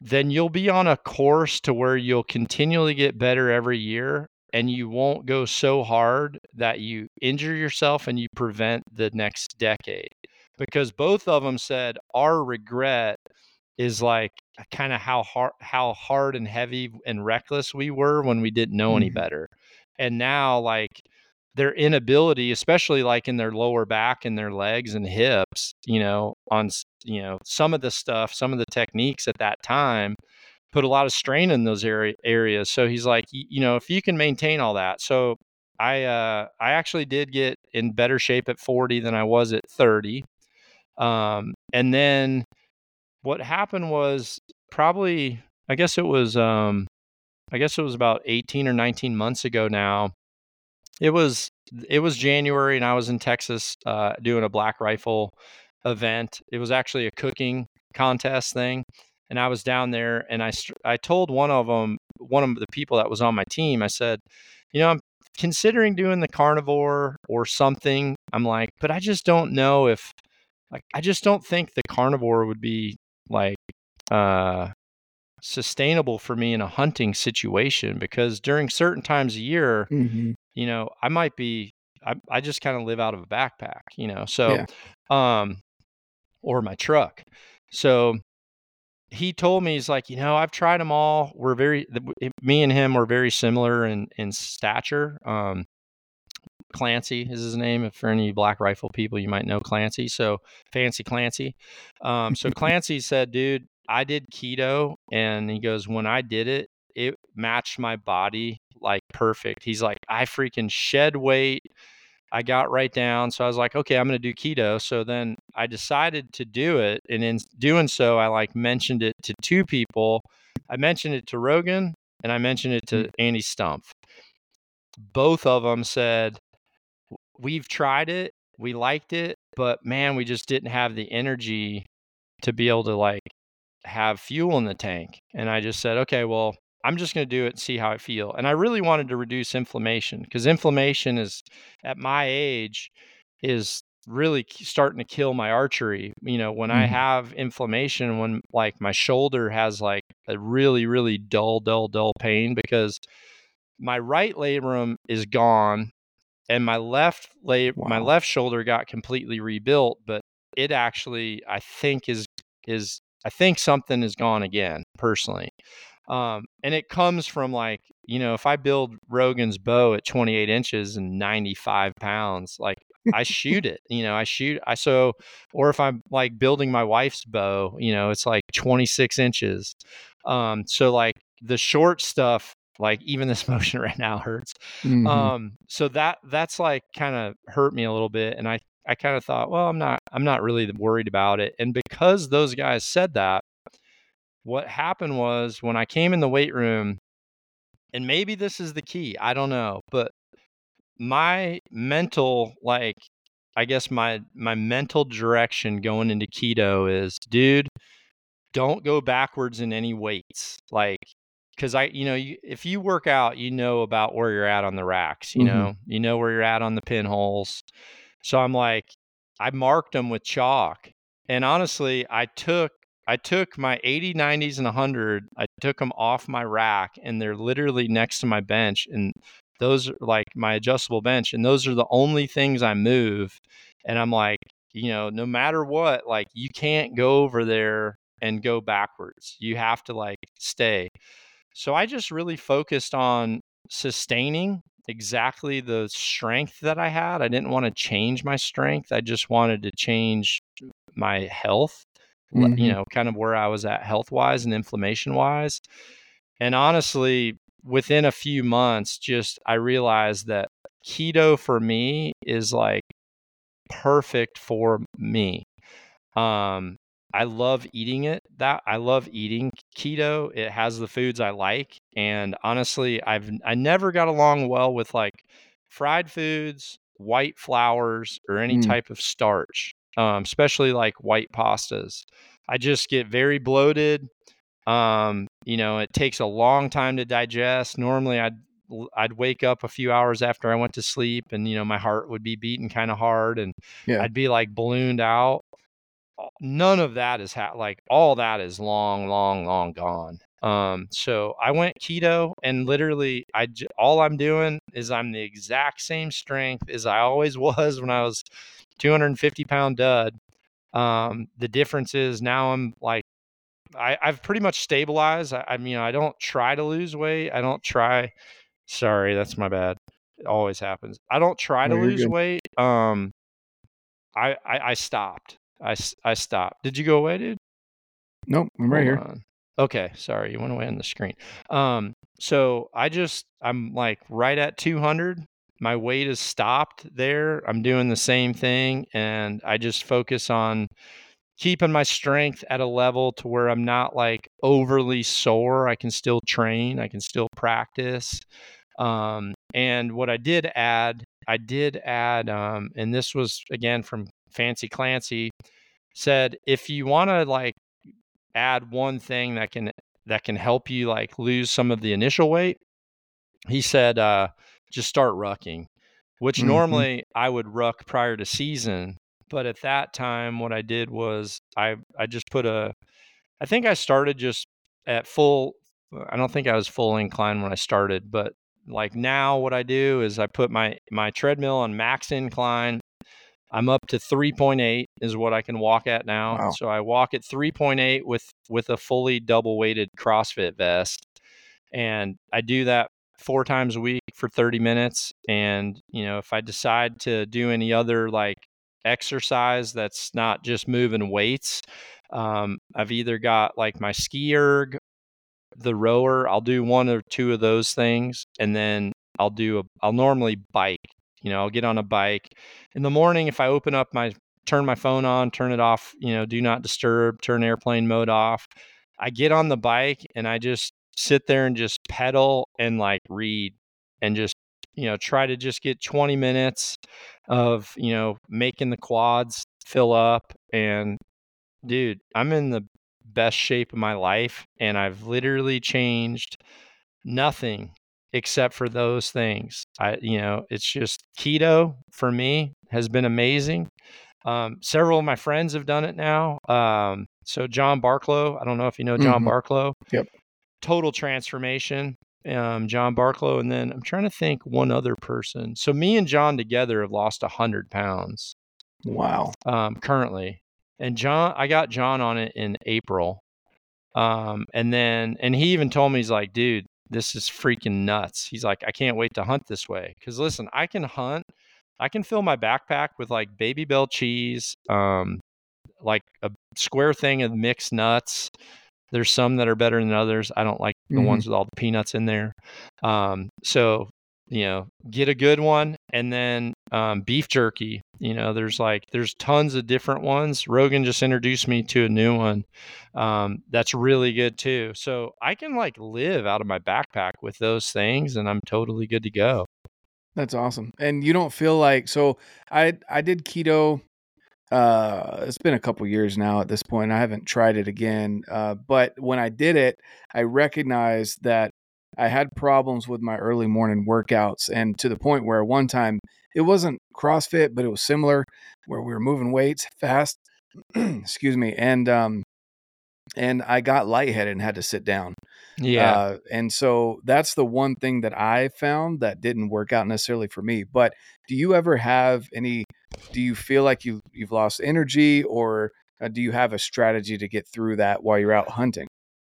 then you'll be on a course to where you'll continually get better every year and you won't go so hard that you injure yourself and you prevent the next decade. Because both of them said our regret is like kind of how hard how hard and heavy and reckless we were when we didn't know any mm-hmm. better. And now like their inability, especially like in their lower back and their legs and hips, you know, on you know, some of the stuff, some of the techniques at that time put a lot of strain in those area, areas. So he's like, you know, if you can maintain all that. So I uh, I actually did get in better shape at 40 than I was at 30. Um, and then what happened was probably I guess it was um, I guess it was about 18 or 19 months ago now. It was it was January and I was in Texas uh, doing a black rifle event. It was actually a cooking contest thing and I was down there and I I told one of them one of the people that was on my team I said, you know, I'm considering doing the carnivore or something. I'm like, but I just don't know if like I just don't think the carnivore would be like uh sustainable for me in a hunting situation because during certain times a year, mm-hmm. you know, I might be I, I just kind of live out of a backpack, you know. So yeah. um or my truck. So he told me he's like, you know, I've tried them all. We're very, me and him were very similar in in stature. Um, Clancy is his name. If for any Black Rifle people, you might know Clancy. So fancy Clancy. Um, so Clancy said, dude, I did keto, and he goes, when I did it, it matched my body like perfect. He's like, I freaking shed weight. I got right down. So I was like, okay, I'm going to do keto. So then I decided to do it. And in doing so, I like mentioned it to two people. I mentioned it to Rogan and I mentioned it to mm. Andy Stumpf. Both of them said, we've tried it. We liked it, but man, we just didn't have the energy to be able to like have fuel in the tank. And I just said, okay, well, I'm just going to do it and see how I feel. And I really wanted to reduce inflammation because inflammation is at my age is really starting to kill my archery. You know, when mm-hmm. I have inflammation, when like my shoulder has like a really, really dull, dull, dull pain because my right labrum is gone and my left lab, wow. my left shoulder got completely rebuilt, but it actually I think is is I think something is gone again personally. Um, and it comes from like, you know, if I build Rogan's bow at 28 inches and 95 pounds, like I shoot it, you know, I shoot, I so, or if I'm like building my wife's bow, you know, it's like 26 inches. Um, so like the short stuff, like even this motion right now hurts. Mm-hmm. Um, so that, that's like kind of hurt me a little bit. And I, I kind of thought, well, I'm not, I'm not really worried about it. And because those guys said that, what happened was when I came in the weight room, and maybe this is the key, I don't know, but my mental, like, I guess my my mental direction going into keto is, dude, don't go backwards in any weights. Like, because I, you know, you, if you work out, you know about where you're at on the racks. You mm-hmm. know, you know where you're at on the pinholes. So I'm like, I marked them with chalk, and honestly, I took I took my 80, 90s, and 100. I took them off my rack, and they're literally next to my bench. And those are like my adjustable bench, and those are the only things I move. And I'm like, you know, no matter what, like you can't go over there and go backwards. You have to like stay. So I just really focused on sustaining exactly the strength that I had. I didn't want to change my strength. I just wanted to change my health mm-hmm. you know, kind of where I was at health wise and inflammation wise. And honestly, within a few months, just I realized that keto for me is like perfect for me. Um, I love eating it. That I love eating keto. It has the foods I like, and honestly, I've I never got along well with like fried foods, white flours, or any mm. type of starch um, especially like white pastas. I just get very bloated. Um, you know, it takes a long time to digest. Normally, I'd I'd wake up a few hours after I went to sleep, and you know, my heart would be beating kind of hard, and yeah. I'd be like ballooned out. None of that is ha- like all that is long, long, long gone. Um, so I went keto, and literally, I j- all I'm doing is I'm the exact same strength as I always was when I was 250 pound dud. Um, the difference is now I'm like, I, I've pretty much stabilized. I, I mean, I don't try to lose weight. I don't try. Sorry, that's my bad. It always happens. I don't try to lose good. weight. Um, I, I, I stopped. I, I stopped. Did you go away, dude? Nope, I'm right Hold here. On. Okay, sorry, you went away on the screen. Um, so I just I'm like right at 200 my weight is stopped there. I'm doing the same thing and I just focus on keeping my strength at a level to where I'm not like overly sore. I can still train, I can still practice. Um, and what I did add, I did add, um, and this was again from Fancy Clancy, said if you want to like add one thing that can that can help you like lose some of the initial weight, he said, uh, just start rucking, which mm-hmm. normally I would ruck prior to season. But at that time, what I did was I, I just put a, I think I started just at full, I don't think I was full incline when I started, but like now what I do is I put my, my treadmill on max incline. I'm up to 3.8 is what I can walk at now. Wow. So I walk at 3.8 with, with a fully double weighted CrossFit vest. And I do that four times a week for 30 minutes. And, you know, if I decide to do any other like exercise that's not just moving weights, um, I've either got like my ski erg the rower. I'll do one or two of those things, and then I'll do a. I'll normally bike. You know, I'll get on a bike in the morning. If I open up my turn my phone on, turn it off. You know, do not disturb. Turn airplane mode off. I get on the bike and I just sit there and just pedal and like read and just you know try to just get 20 minutes of you know making the quads fill up and dude i'm in the best shape of my life and i've literally changed nothing except for those things i you know it's just keto for me has been amazing um, several of my friends have done it now um, so john barklow i don't know if you know john Mhm. barklow Yep. total transformation um, John Barklow, and then I'm trying to think one other person. So me and John together have lost hundred pounds Wow. um, currently, and John, I got John on it in April, um, and then and he even told me he's like, dude, this is freaking nuts. He's like, I can't wait to hunt this way because listen, I can hunt, I can fill my backpack with like baby bell cheese, um, like a square thing of mixed nuts. There's some that are better than others. I don't like the Mhm. ones with all the peanuts in there. Um, so you know, get a good one, and then um, beef jerky. You know, there's like there's tons of different ones. Rogan just introduced me to a new one um, that's really good too. So I can like live out of my backpack with those things, and I'm totally good to go. That's awesome. And you don't feel like so I I did keto uh it's been a couple years now at this point. I haven't tried it again. Uh but when I did it, I recognized that I had problems with my early morning workouts and to the point where one time it wasn't CrossFit, but it was similar where we were moving weights fast. Excuse me. And um and I got lightheaded and had to sit down. Yeah. Uh, and so that's the one thing that I found that didn't work out necessarily for me. But do you ever have any? Do you feel like you you've lost energy, or uh, do you have a strategy to get through that while you're out hunting?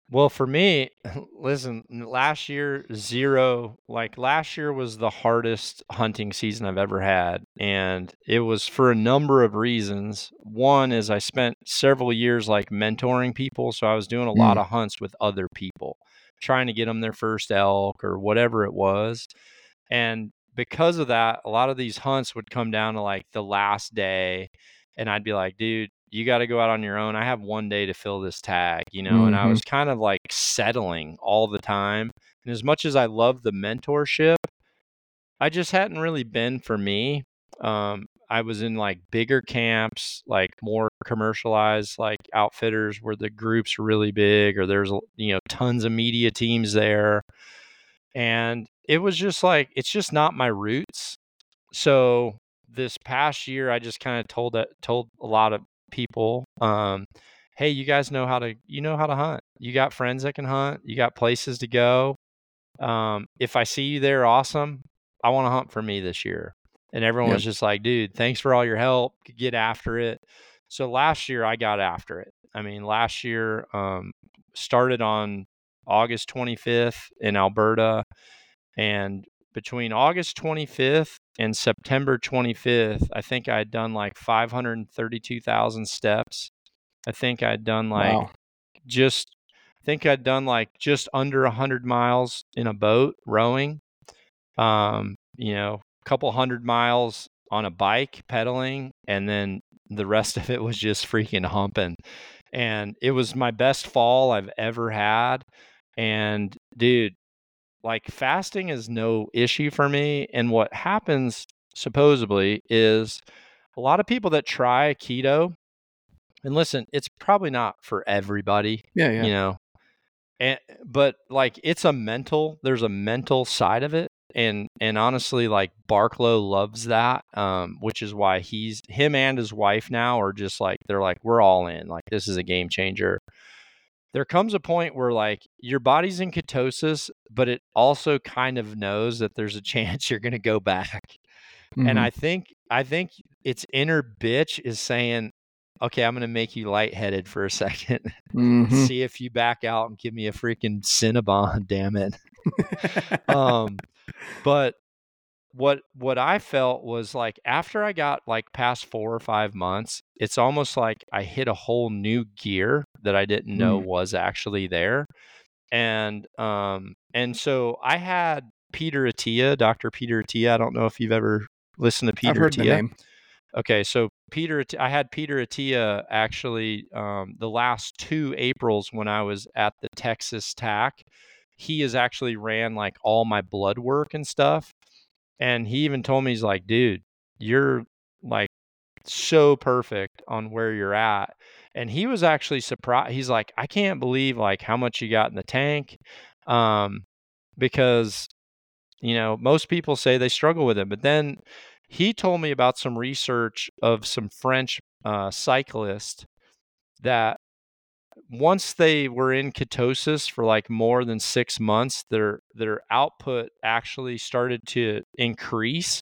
Well, for me, listen, last year, zero, like last year was the hardest hunting season I've ever had. And it was for a number of reasons. One is I spent several years like mentoring people. So I was doing a lot Mm. of hunts with other people, trying to get them their first elk or whatever it was. And because of that, a lot of these hunts would come down to like the last day. And I'd be like, dude, you got to go out on your own. I have one day to fill this tag, you know? And I Mhm. was kind of like settling all the time. And as much as I love the mentorship, I just hadn't really been for me. Um, I was in like bigger camps, like more commercialized, like outfitters where the groups really big or there's, you know, tons of media teams there. And it was just like, it's just not my roots. So this past year, I just kind of told that, told a lot of people, um, hey, you guys know how to, you know how to hunt. You got friends that can hunt. You got places to go. Um, if I see you there, awesome. I want to hunt for me this year. And everyone Yep. was just like, dude, thanks for all your help. Get after it. So last year I got after it. I mean, last year um, started on August 25th in Alberta. And between August 25th and September 25th, I think I had done like 532,000 steps. I think I'd done like wow. just I think I'd done like just under a hundred miles in a boat rowing. Um, you know, a couple hundred miles on a bike pedaling, and then the rest of it was just freaking humping. And it was my best fall I've ever had. And dude, like fasting is no issue for me. And what happens supposedly is a lot of people that try keto, and listen, it's probably not for everybody Yeah, yeah. you know and but like it's a mental there's a mental side of it and and honestly like barklow loves that um which is why he's him and his wife now are just like they're like we're all in like this is a game changer there comes a point where like your body's in ketosis but it also kind of knows that there's a chance you're going to go back and Mhm. i think i think its inner bitch is saying okay i'm going to make you lightheaded for a second Mhm. see if you back out and give me a freaking Cinnabon, damn it. Um, but what what I felt was like after I got like past four or five months, it's almost like I hit a whole new gear that I didn't know Mm. was actually there. and um and so I had Peter Attia, Dr. Peter Attia. I don't know if you've ever listened to Peter I've heard Attia. the name. Okay, so Peter, I had Peter Attia actually um, the last two Aprils when I was at the Texas TAC. He has actually ran like all my blood work and stuff, and he even told me he's like, dude, you're like so perfect on where you're at. And he was actually surprised. He's like, I can't believe like how much you got in the tank, um, because you know most people say they struggle with it, but then he told me about some research of some French uh, cyclists that once they were in ketosis for like more than six months, their their output actually started to increase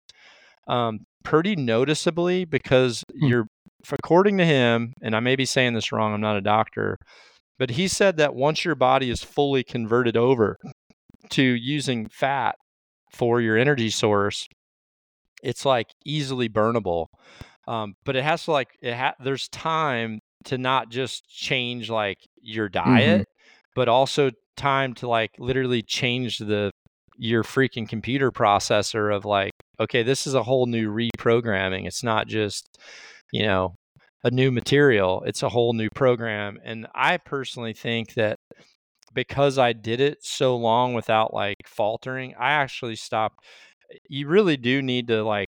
um, pretty noticeably because Hmm. you're, according to him, and I may be saying this wrong. I'm not a doctor, but he said that once your body is fully converted over to using fat for your energy source, it's like easily burnable. Um, but it has to like it ha- there's time to not just change like your mm-hmm. diet, but also time to like literally change the your freaking computer processor of like, okay, this is a whole new reprogramming. It's not just, you know, a new material. It's a whole new program. And I personally think that because I did it so long without like faltering, I actually stopped. Eh, you really do need to like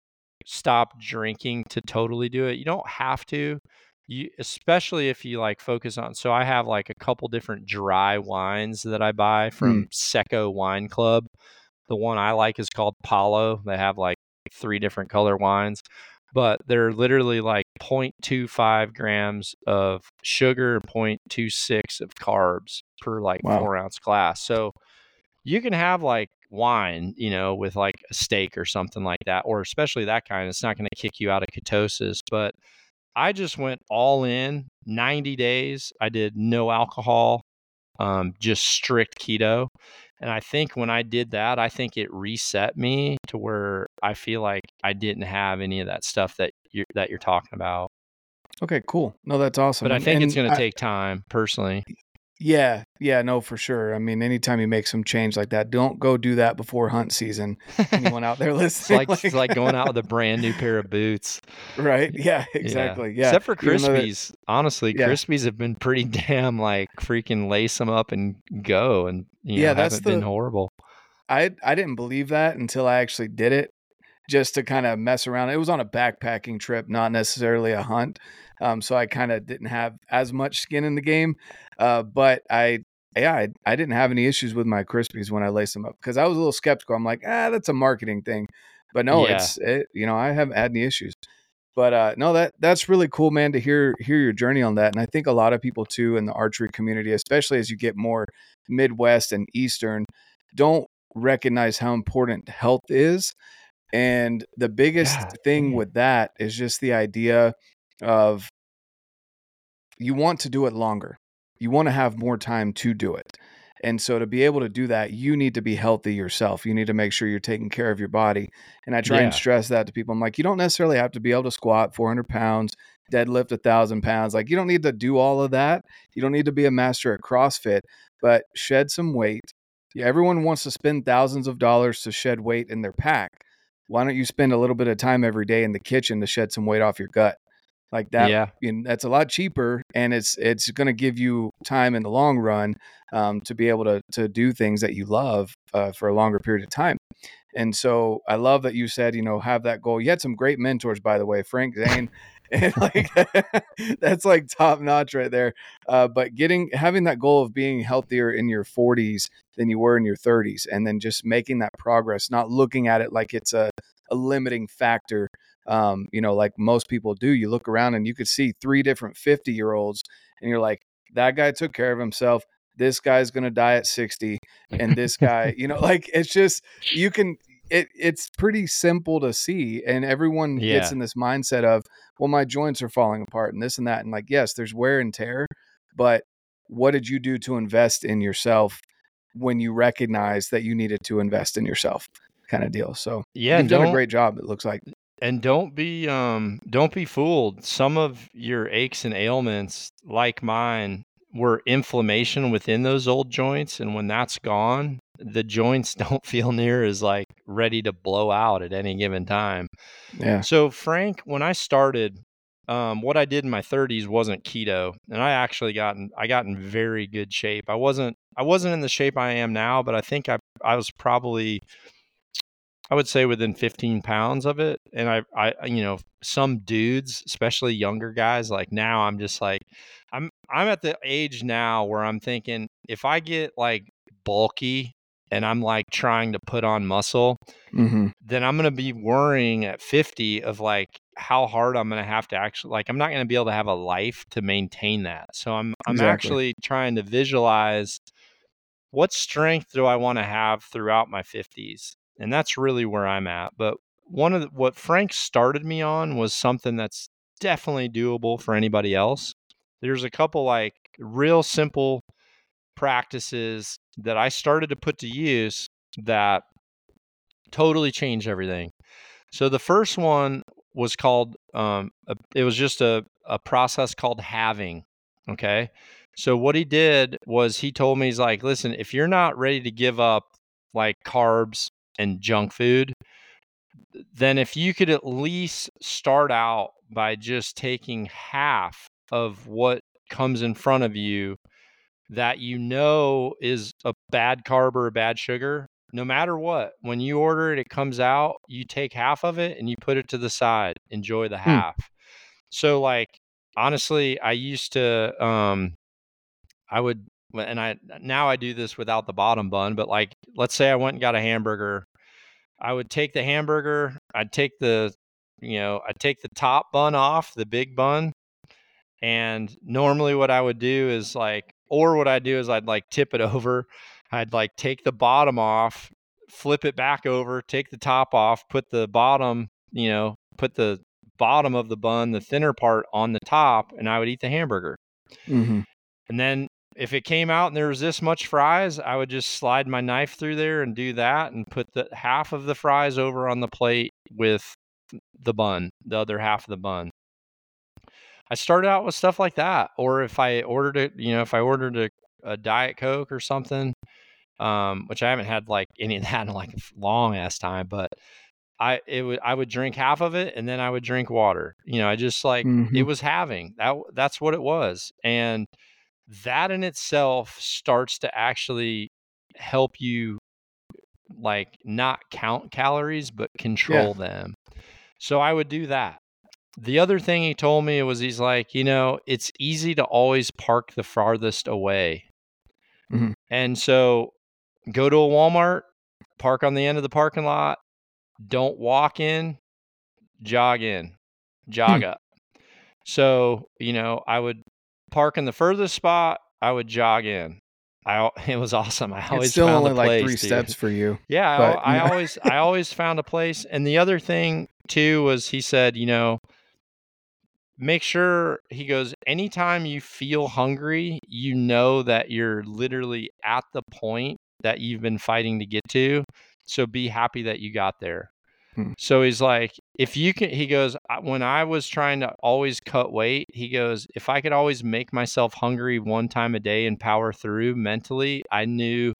stop drinking to totally do it. You don't have to. You especially if you like focus on so I have like a couple different dry wines that I buy hmm. from Secco Wine Club. The one I like is called Palo. They have like three different color wines, but they're literally like 0.25 grams of sugar and 0.26 of carbs per like Wow. four ounce glass. So you can have like wine, you know, with like a steak or something like that, or especially that kind. It's not going to kick you out of ketosis. But I just went all in 90 days. I did no alcohol, um, just strict keto. And I think when I did that, I think it reset me to where I feel like I didn't have any of that stuff that you're that you're talking about. Okay, cool. No, that's awesome. But I And- think it's going to take time, personally. Yeah, yeah, no, for sure. I mean, anytime you make some change like that, don't go do that before hunt season. Anyone out there It's listening? like it's like going out with a brand new pair of boots. right? Yeah, Yeah. exactly. Yeah. Except for though that- Honestly, Yeah. Crispis have been pretty damn like freaking lace them up and go and you Yeah, know, that's haven't been horrible. I I didn't believe that until I actually did it, just to kind of mess around. It was on a backpacking trip, not necessarily a hunt. Um, so I kind of didn't have as much skin in the game. Uh, but I yeah, I, I didn't have any issues with my Crispis when I laced them up because I was a little skeptical. I'm like, ah, that's a marketing thing. But no, Yeah. it's it, you know, I haven't had any issues. But uh, no, that that's really cool, man, to hear hear your journey on that. And I think a lot of people too in the archery community, especially as you get more Midwest and Eastern, don't recognize how important health is. And the biggest God thing with that is just the idea of you want to do it longer. You want to have more time to do it. And so to be able to do that, you need to be healthy yourself. You need to make sure you're taking care of your body. And I try and stress that to people. I'm like, you don't necessarily have to be able to squat 400 pounds, deadlift a thousand pounds. Like you don't need to do all of that. You don't need to be a master at CrossFit, but shed some weight. Yeah, everyone wants to spend thousands of dollars to shed weight in their pack. Why don't you spend a little bit of time every day in the kitchen to shed some weight off your gut? Like that, yeah. know, that's a lot cheaper, and it's it's going to give you time in the long run um, to be able to to do things that you love uh, for a longer period of time. And so I love that you said, you know, have that goal. You had some great mentors, by the way, Frank Zane. and like that's like top notch right there. Uh, but getting having that goal of being healthier in your 40s than you were in your 30s, and then just making that progress, not looking at it like it's a, a limiting factor. Um, you know, like most people do. You look around and you could see three different 50 year olds, and you're like, that guy took care of himself. This guy's gonna die at 60, and this guy, you know, like it's just you can it it's pretty simple to see and everyone gets in this mindset of well my joints are falling apart and this and that and like yes there's wear and tear but what did you do to invest in yourself when you recognize that you needed to invest in yourself kind of deal so Yeah, you've done a great job it looks like and don't be um don't be fooled. Some of your aches and ailments, like mine, were inflammation within those old joints. And when that's gone, the joints don't feel near as like ready to blow out at any given time. Yeah. So, Frank, when I started, um, what I did in my 30s wasn't keto, and I actually got in, I got in very good shape. I wasn't I wasn't in the shape I am now, but I think I I was probably I would say within 15 pounds of it. And I, I, you know, some dudes, especially younger guys, like now I'm just like, I'm, I'm at the age now where I'm thinking if I get like bulky and I'm like trying to put on muscle, Mm-hmm. then I'm going to be worrying at 50 of like how hard I'm going to have to actually, like, I'm not going to be able to have a life to maintain that. So I'm, I'm Exactly. actually trying to visualize what strength do I want to have throughout my 50s and that's really where I'm at. But one of the, what Frank started me on was something that's definitely doable for anybody else. There's a couple like real simple practices that I started to put to use that totally changed everything. So the first one was called um, a, it was just a, a process called having. Okay. So what he did was he told me he's like, listen, if you're not ready to give up like carbs and junk food, then if you could at least start out by just taking half of what comes in front of you that you know is a bad carb or a bad sugar, no matter what, when you order it, it comes out, you take half of it and you put it to the side, enjoy the half. So, like, honestly, I used to, um, I would, and I now I do this without the bottom bun, but like, let's say I went and got a hamburger I would take the hamburger, I'd take the, you know, I'd take the top bun off, the big bun. And normally what I would do is like, or what I do is I'd like tip it over. I'd like take the bottom off, flip it back over, take the top off, put the bottom, you know, put the bottom of the bun, the thinner part on the top, and I would eat the hamburger. Mm-hmm. And then if it came out and there was this much fries, I would just slide my knife through there and do that and put the half of the fries over on the plate with the bun, the other half of the bun. I started out with stuff like that. Or if I ordered it, you know, if I ordered a, a Diet Coke or something, um, which I haven't had like any of that in like a long ass time, but I it would I would drink half of it and then I would drink water. You know, I just like it Mhm. was having that that's what it was. And that in itself starts to actually help you like not count calories but control them. So I would do that. The other thing he told me was he's like, you know, it's easy to always park the farthest away. Mhm. And so go to a Walmart, park on the end of the parking lot, don't walk in, jog in, jog up. So, you know, I would park in the furthest spot, I would jog in. I it was awesome. I always It's still found only a like place, three dude. steps for you. Yeah, I, but, I yeah. always I always found a place. And the other thing too was he said, you know, make sure he goes anytime you feel hungry, you know that you're literally at the point that you've been fighting to get to. So be happy that you got there. Hmm. So he's like, if you can, he goes, when I was trying to always cut weight, he goes, if I could always make myself hungry one time a day and power through mentally, I knew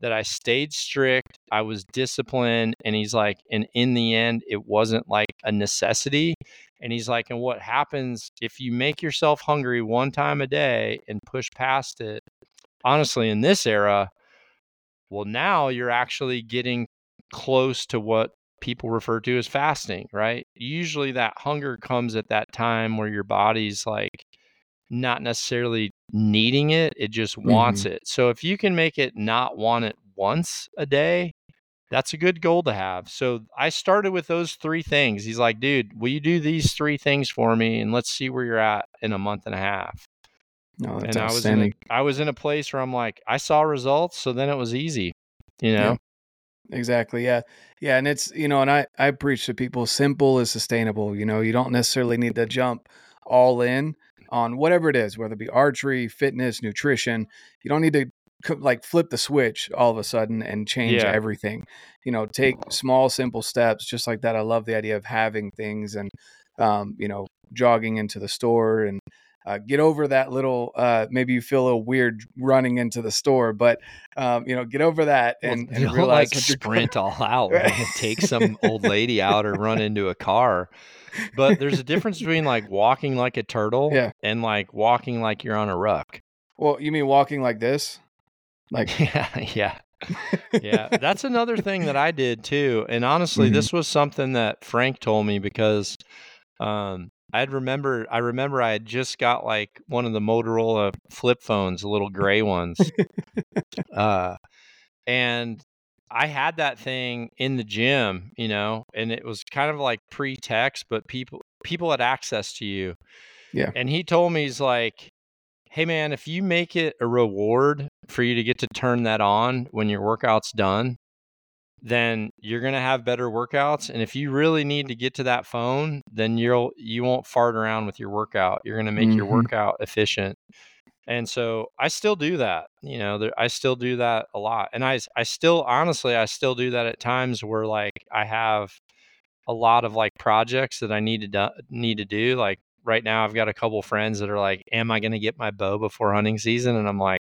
that I stayed strict, I was disciplined, and he's like, and in the end, it wasn't like a necessity. And he's like, and what happens if you make yourself hungry one time a day and push past it? Honestly, in this era, well, now you're actually getting close to what people refer to as fasting, right? Usually that hunger comes at that time where your body's like not necessarily needing it, it just wants mm-hmm. it. So if you can make it not want it once a day, that's a good goal to have. So I started with those three things. He's like, dude, will you do these three things for me and let's see where you're at in a month and a half. No, that's and I was in a. I was in a place where I'm like, I saw results, so then it was easy. You know? Exactly. Yeah. Yeah. And it's, you know, and I, I preach to people simple is sustainable. You know, you don't necessarily need to jump all in on whatever it is, whether it be archery, fitness, nutrition. You don't need to like flip the switch all of a sudden and change Yeah. everything. You know, take small, simple steps just like that. I love the idea of having things and, um, you know, jogging into the store and, uh, get over that little. Uh, maybe you feel a little weird running into the store, but um, you know, get over that and, well, and realize like sprint all out right? and take some old lady out or run into a car. But there's a difference between like walking like a turtle Yeah. and like walking like you're on a ruck. Well, you mean walking like this? Like, yeah, yeah. yeah, that's another thing that I did too. And honestly, Mhm. this was something that Frank told me because um I'd remember I remember I had just got like one of the Motorola flip phones, the little gray ones. uh and I had that thing in the gym, you know, and it was kind of like pre-text, but people people had access to you. Yeah. And he told me he's like, "Hey man, if you make it a reward for you to get to turn that on when your workout's done, then you're going to have better workouts and if you really need to get to that phone, then you'll you won't fart around with your workout. You're going to make your Mhm. workout efficient." And so I still do that. You know, there, I still do that a lot. And i i still honestly I still do that at times where like I have a lot of like projects that I need to do, need to do. Like right now I've got a couple friends that are like, "Am I going to get my bow before hunting season?" And I'm like,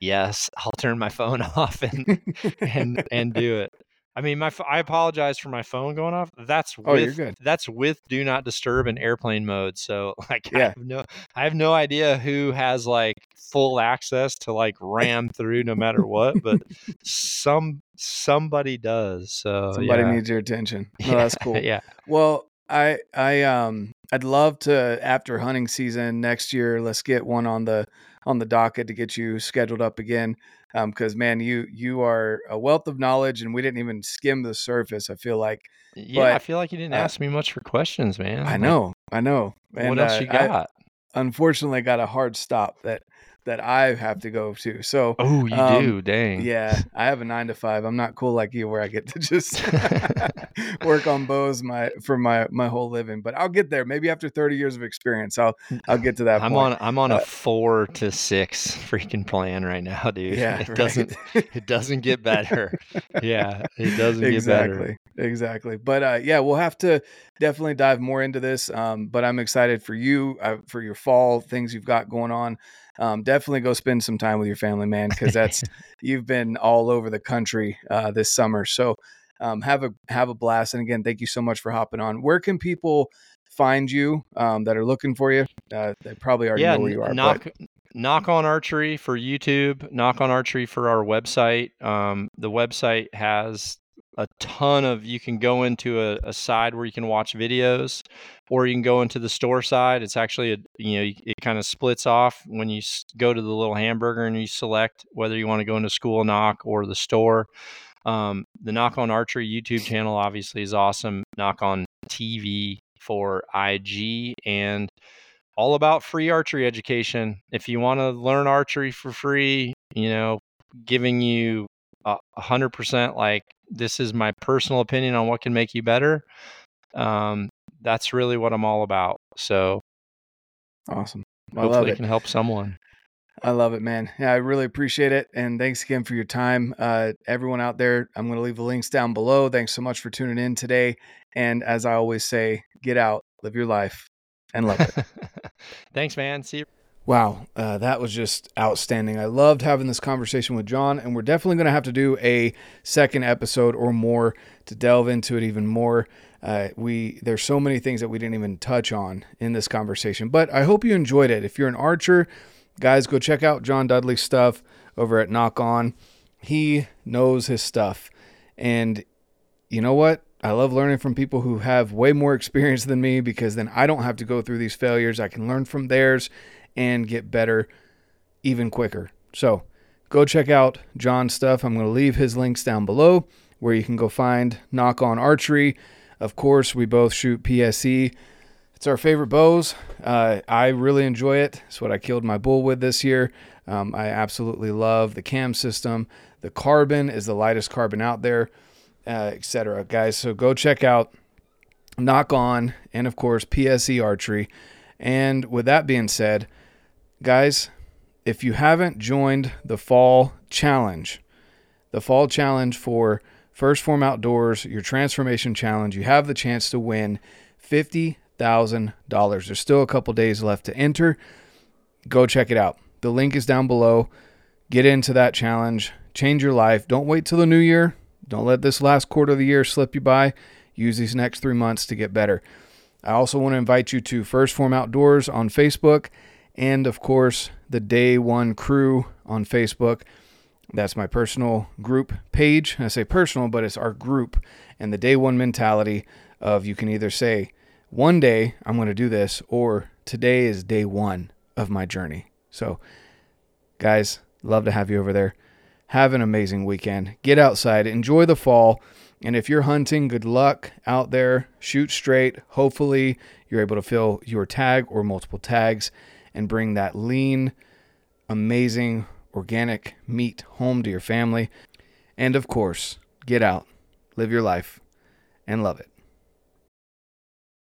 "Yes, I'll turn my phone off and and and do it." I mean, my I apologize for my phone going off. That's with Oh, you're good. that's with do not disturb in airplane mode. So like I Yeah. have no I have no idea who has like full access to like ram through no matter what, but some somebody does. So somebody yeah. needs your attention. No, that's cool. yeah. Well, I I um I'd love to after hunting season next year. Let's get one on the on the docket to get you scheduled up again. Um, because man, you you are a wealth of knowledge, and we didn't even skim the surface. I feel like Yeah, I feel like you didn't uh, ask me much for questions, man. I know, I know. what And, else uh, you I got? unfortunately got a hard stop that that I have to go to. So oh, you um, do. Dang. Yeah, I have a nine to five. I'm not cool like you, where I get to just work on bows my for my my whole living. But I'll get there. Maybe after 30 years of experience, I'll I'll get to that I'm point. on I'm on Uh, a four to six freaking plan right now, dude. yeah, it right. doesn't it doesn't get better. yeah, it doesn't get better. exactly, exactly. But uh, yeah, we'll have to definitely dive more into this. Um, but I'm excited for you uh, for your fall things you've got going on. Um, definitely go spend some time with your family, man, because that's you've been all over the country uh, this summer. So um, have a have a blast. And again, thank you so much for hopping on. Where can people find you um, that are looking for you? Uh, they probably already yeah, know where you are. nock but nock on archery for YouTube, nock on archery for our website. Um, the website has a ton of you can go into a, a side where you can watch videos or you can go into the store side it's actually a you know it kind of splits off when you go to the little hamburger and you select whether you want to go into school nock or the store. Um, the nock on archery youtube channel obviously is awesome nock on tv for ig and all about free archery education. If you want to learn archery for free you know giving you a hundred percent like this is my personal opinion on what can make you better um, that's really what i'm all about so awesome. I hopefully it. it can help someone I love it, man. Yeah, I really appreciate it. And thanks again for your time. Uh, everyone out there, I'm going to leave the links down below. Thanks so much for tuning in today. And as I always say, get out, live your life, and love it. thanks man see you Wow, uh, that was just outstanding. I loved having this conversation with John, and we're definitely going to have to do a second episode or more to delve into it even more. Uh, we there's so many things that we didn't even touch on in this conversation, but I hope you enjoyed it. If you're an archer, guys, go check out John Dudley's stuff over at Nock On. He knows his stuff, and you know what? I love learning from people who have way more experience than me because then I don't have to go through these failures. I can learn from theirs and get better even quicker. So go check out John's stuff. I'm going to leave his links down below where you can go find Nock On Archery. Of course, we both shoot PSE. It's our favorite bows. Uh, I really enjoy it. It's what I killed my bull with this year. Um, I absolutely love the cam system. The carbon is the lightest carbon out there, uh, etc. Guys, so go check out Nock On and, of course, PSE Archery. And with that being said, guys, if you haven't joined the fall challenge, the fall challenge for 1st Phorm Outdoors, your transformation challenge, you have the chance to win $50,000. There's still a couple days left to enter. Go check it out. The link is down below. Get into that challenge. Change your life. Don't wait till the new year. Don't let this last quarter of the year slip you by. Use these next three months to get better. I also want to invite you to 1st Phorm Outdoors on Facebook and, of course, the Day One Crew on Facebook. That's my personal group page. I say personal, but it's our group and the day one mentality of you can either say, one day I'm going to do this, or today is day one of my journey. So, guys, love to have you over there. Have an amazing weekend. Get outside, enjoy the fall. And if you're hunting, good luck out there. Shoot straight. Hopefully, you're able to fill your tag or multiple tags and bring that lean, amazing organic meat home to your family. And of course, get out, live your life, and love it.